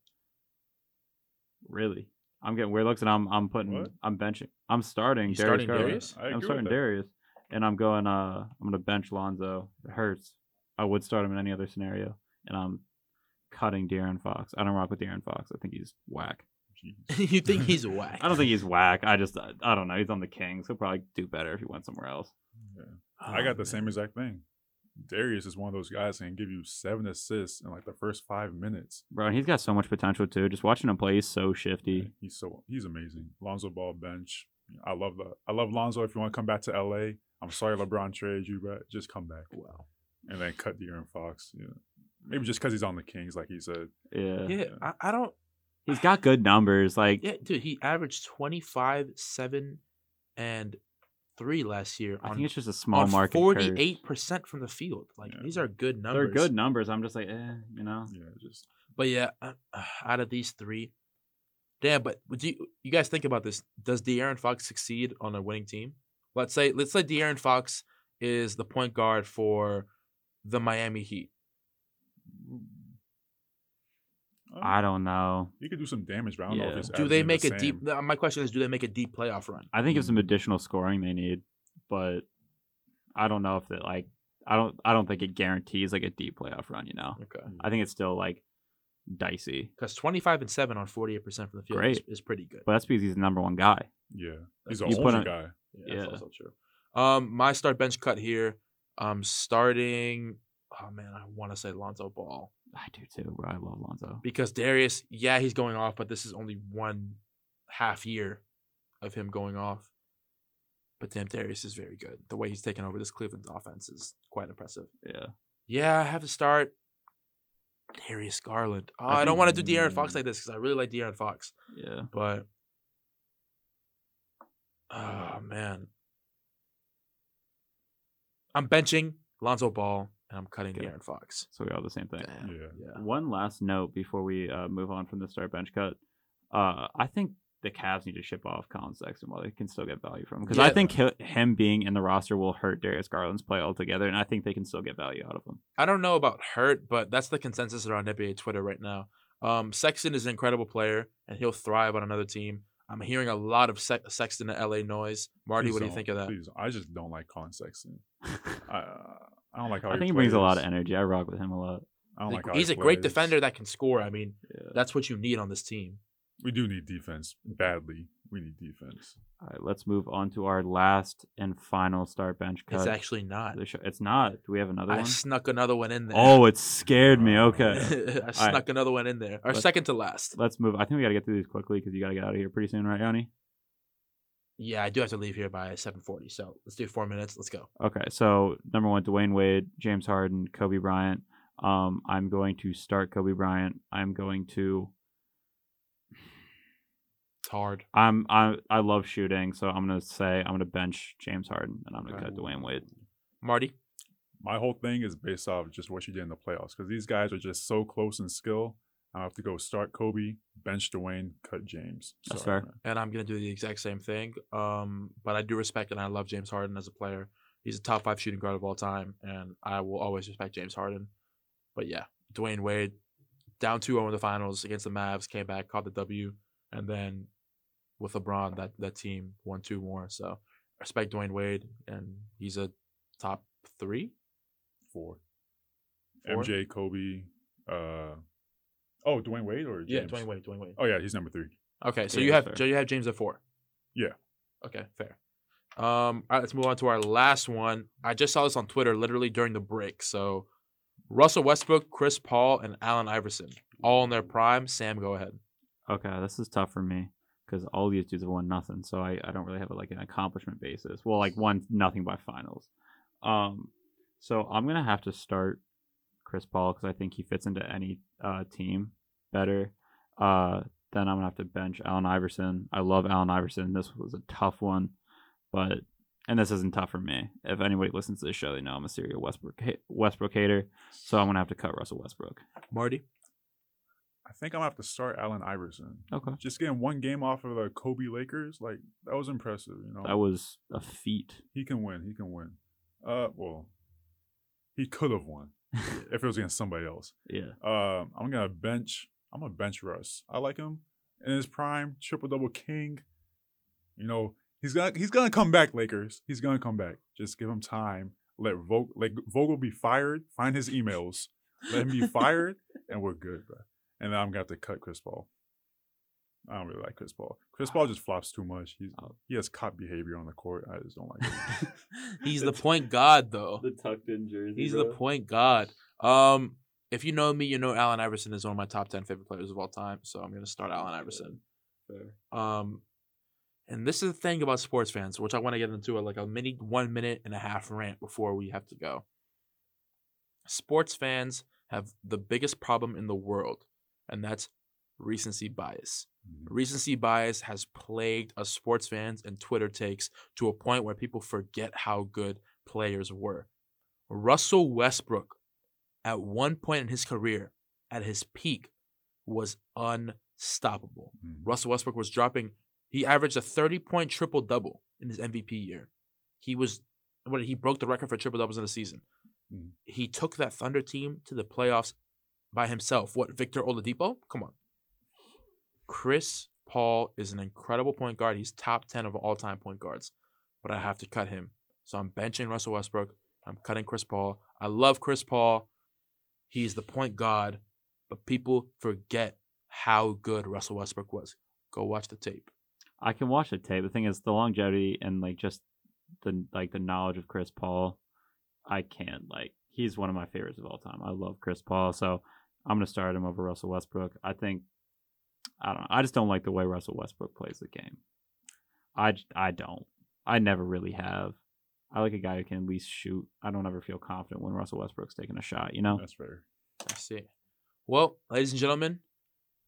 Really, I'm getting weird looks, and I'm I'm putting What? I'm benching. I'm starting Darius starting Garland. Darius? I'm starting. Darius, and I'm going. Uh, I'm gonna bench Lonzo. It hurts. I would start him in any other scenario, and I'm cutting De'Aaron Fox. I don't rock with De'Aaron Fox. I think he's whack. [LAUGHS] You think he's whack? I don't think he's whack. I just I, I don't know. He's on the Kings. He'll probably do better if he went somewhere else. Yeah. I Oh, got the same exact thing. Darius is one of those guys that can give you seven assists in like the first five minutes. Bro, and he's got so much potential too. Just watching him play, he's so Yeah, shifty. he's so he's amazing. Lonzo Ball bench. I love the I love Lonzo. If you want to come back to LA, I'm sorry LeBron traded you, but just come back. Wow. And then cut De'Aaron Fox. Yeah. Maybe just because he's on the Kings, like he said. Yeah. Yeah, I, I don't. He's got good numbers. Like Yeah, dude, he averaged 25, 7, and 3 last year I think it's just a small on market. 48% from the field. Like, Yeah. these are good numbers. They're good numbers. I'm just like, eh, you know. Yeah, just But yeah, uh, out of these three, damn. But do you, you guys think about this? Does De'Aaron Fox succeed on a winning team? Let's say let's say De'Aaron Fox is the point guard for the Miami Heat. I don't know. he could do some damage, but I don't know if it's Do they make the a deep? same. uh, My question is, do they make a deep playoff run? I think it's some additional scoring they need, but I don't know if that like I don't I don't think it guarantees like a deep playoff run. You know, Okay, I think it's still like dicey, because twenty five and seven on forty eight percent from the field is, Great. is pretty good. but that's because he's the number one guy. Yeah, he's an You put older on- guy. Yeah, that's Yeah. also true. Um, my start bench cut here. I'm starting. Oh man, I want to say Lonzo Ball I do too, bro. I love Lonzo. because Darius. Yeah, he's going off, but this is only one half year of him going off. But damn, Darius is very good. The way he's taken over this Cleveland offense is quite impressive. Yeah, Yeah, I have to start Darius Garland. Oh, I I, don't want to do De'Aaron Fox like this because I really like De'Aaron Fox. yeah. But oh man, I'm benching Lonzo Ball and I'm cutting Okay. De'Aaron Fox. So we all the same thing. Yeah. Yeah. One last note before we uh, move on from the start bench cut. Uh, I think the Cavs need to ship off Colin Sexton while they can still get value from him because I think hi- him being in the roster will hurt Darius Garland's play altogether, and I think they can still get value out of him. I don't know about hurt, but that's the consensus around NBA Twitter right now. Um, Sexton is an incredible player and he'll thrive on another team. I'm hearing a lot of Se- Sexton to LA noise. Marty, Please what do you think of that? Please, I just don't like Colin Sexton. I uh, I don't like [LAUGHS] how I think he brings a lot of energy. I rock with him a lot. I don't Like, like how he's he a great defender that can score. I mean, Yeah. that's what you need on this team. We do need defense badly. We need defense. All right, let's move on to our last and final start bench cut. It's actually not. of the show. It's not. Do we have another I one? snuck another one in there. Oh, it scared me. [LAUGHS] Okay. I snuck another one in there. Our Let's- second to last. Let's move. I think we got to get through these quickly because you got to get out of here pretty soon, right, Yanni? Yeah, I do have to leave here by 7:40. So let's do four minutes. Let's go. Okay. So, number one, Dwyane Wade, James Harden, Kobe Bryant. Um, I'm going to start Kobe Bryant. I'm going to. It's hard. I'm I I love shooting, so I'm gonna say I'm gonna bench James Harden and I'm gonna Okay. cut Dwyane Wade. Marty. My whole thing is based off just what you did in the playoffs because these guys are just so close in skill. I have to go start Kobe, bench Dwyane, cut James. That's fair. man. and I'm gonna do the exact same thing. Um, but I do respect and I love James Harden as a player. He's a top five shooting guard of all time, and I will always respect James Harden. But yeah, Dwyane Wade, down 2-0 in the finals against the Mavs, came back, caught the W, and then with LeBron, that that team won two more. So I respect Dwyane Wade, and he's a top three. Four. Four? MJ, Kobe. Uh, oh, Dwyane Wade or James? Yeah, Dwyane Wade, Dwyane Wade. Oh yeah, he's number three. Okay, so Yeah, you have fair. so you have James at four. Yeah. Okay, fair. Um, all right, let's move on to our last one. I just saw this on Twitter literally during the break. So Russell Westbrook, Chris Paul, and Allen Iverson, all in their prime. Sam, go ahead. Okay, this is tough for me because all these dudes have won nothing, so I, I don't really have like an accomplishment basis. Well, like won nothing by finals. Um, so I'm gonna have to start Chris Paul because I think he fits into any uh, team better. Uh, then I'm gonna have to bench Allen Iverson. I love Allen Iverson. This was a tough one, but and this isn't tough for me. If anybody listens to this show, they know I'm a serial Westbrook Westbrook hater. So I'm gonna have to cut Russell Westbrook. Marty. I think I'm gonna have to start Allen Iverson. Okay, Just getting one game off of the Kobe Lakers, like that was impressive. You know, that was a feat. he can win. He can win. Uh, well, he could have won [LAUGHS] if it was against somebody else. Yeah. Um, I'm gonna bench. I'm gonna bench Russ. I like him in his prime, triple double king. You know, he's gonna he's gonna come back, Lakers. He's gonna come back. Just give him time. Let Vogel, let Vogel be fired. Find his emails. Let him be fired, and we're good, bro. And then I'm gonna have to cut Chris Paul. I don't really like Chris Paul. Chris Paul just flops too much. He's Oh. he has cop behavior on the court. I just don't like it. [LAUGHS] [LAUGHS] He's [LAUGHS] the point god though. The tucked in jersey. He's the point god. Um, if you know me, you know Allen Iverson is one of my top ten favorite players of all time. So I'm gonna start Allen Iverson. Fair. Um, and this is the thing about sports fans, which I want to get into a, like a mini one minute and a half rant before we have to go. Sports fans have the biggest problem in the world, and that's recency bias. Mhm. Recency bias has plagued us sports fans and Twitter takes to a point where people forget how good players were. Russell Westbrook, at one point in his career, at his peak, was unstoppable. Mhm. Russell Westbrook was dropping. He averaged a 30 point triple double in his MVP year. He was what he broke the record for triple doubles in a season. Mhm. He took that Thunder team to the playoffs by himself. What Victor Oladipo? Come on. Chris Paul is an incredible point guard. He's top 10 of all time point guards, but I have to cut him. So I'm benching Russell Westbrook. I'm cutting Chris Paul. I love Chris Paul. He's the point guard, but people forget how good Russell Westbrook was. Go watch the tape. I can watch the tape. The thing is, the longevity and like just the like the knowledge of Chris Paul, I can't like. He's one of my favorites of all time. I love Chris Paul, so I'm gonna start him over Russell Westbrook. I think I don't. know. I just don't like the way Russell Westbrook plays the game. I I don't. I never really have. I like a guy who can at least shoot. I don't ever feel confident when Russell Westbrook's taking a shot. You know. That's fair. I see. Well, ladies and gentlemen,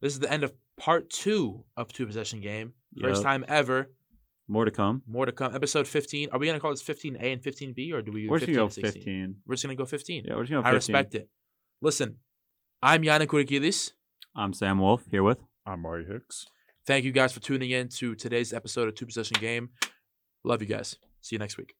this is the end of part two of Two Possession Game. First Yep. time ever. More to come. More to come. Episode 15. Are we going to call this 15A and 15B, or do we We're just 15 gonna go 16? 15. We're just going to go 15. Yeah, we're just gonna go I respect it. Listen, I'm Yannick Kurikidis. I'm Sam Wolf here with. I'm Mari Hicks. Thank you guys for tuning in to today's episode of Two Possession Game. Love you guys. See you next week.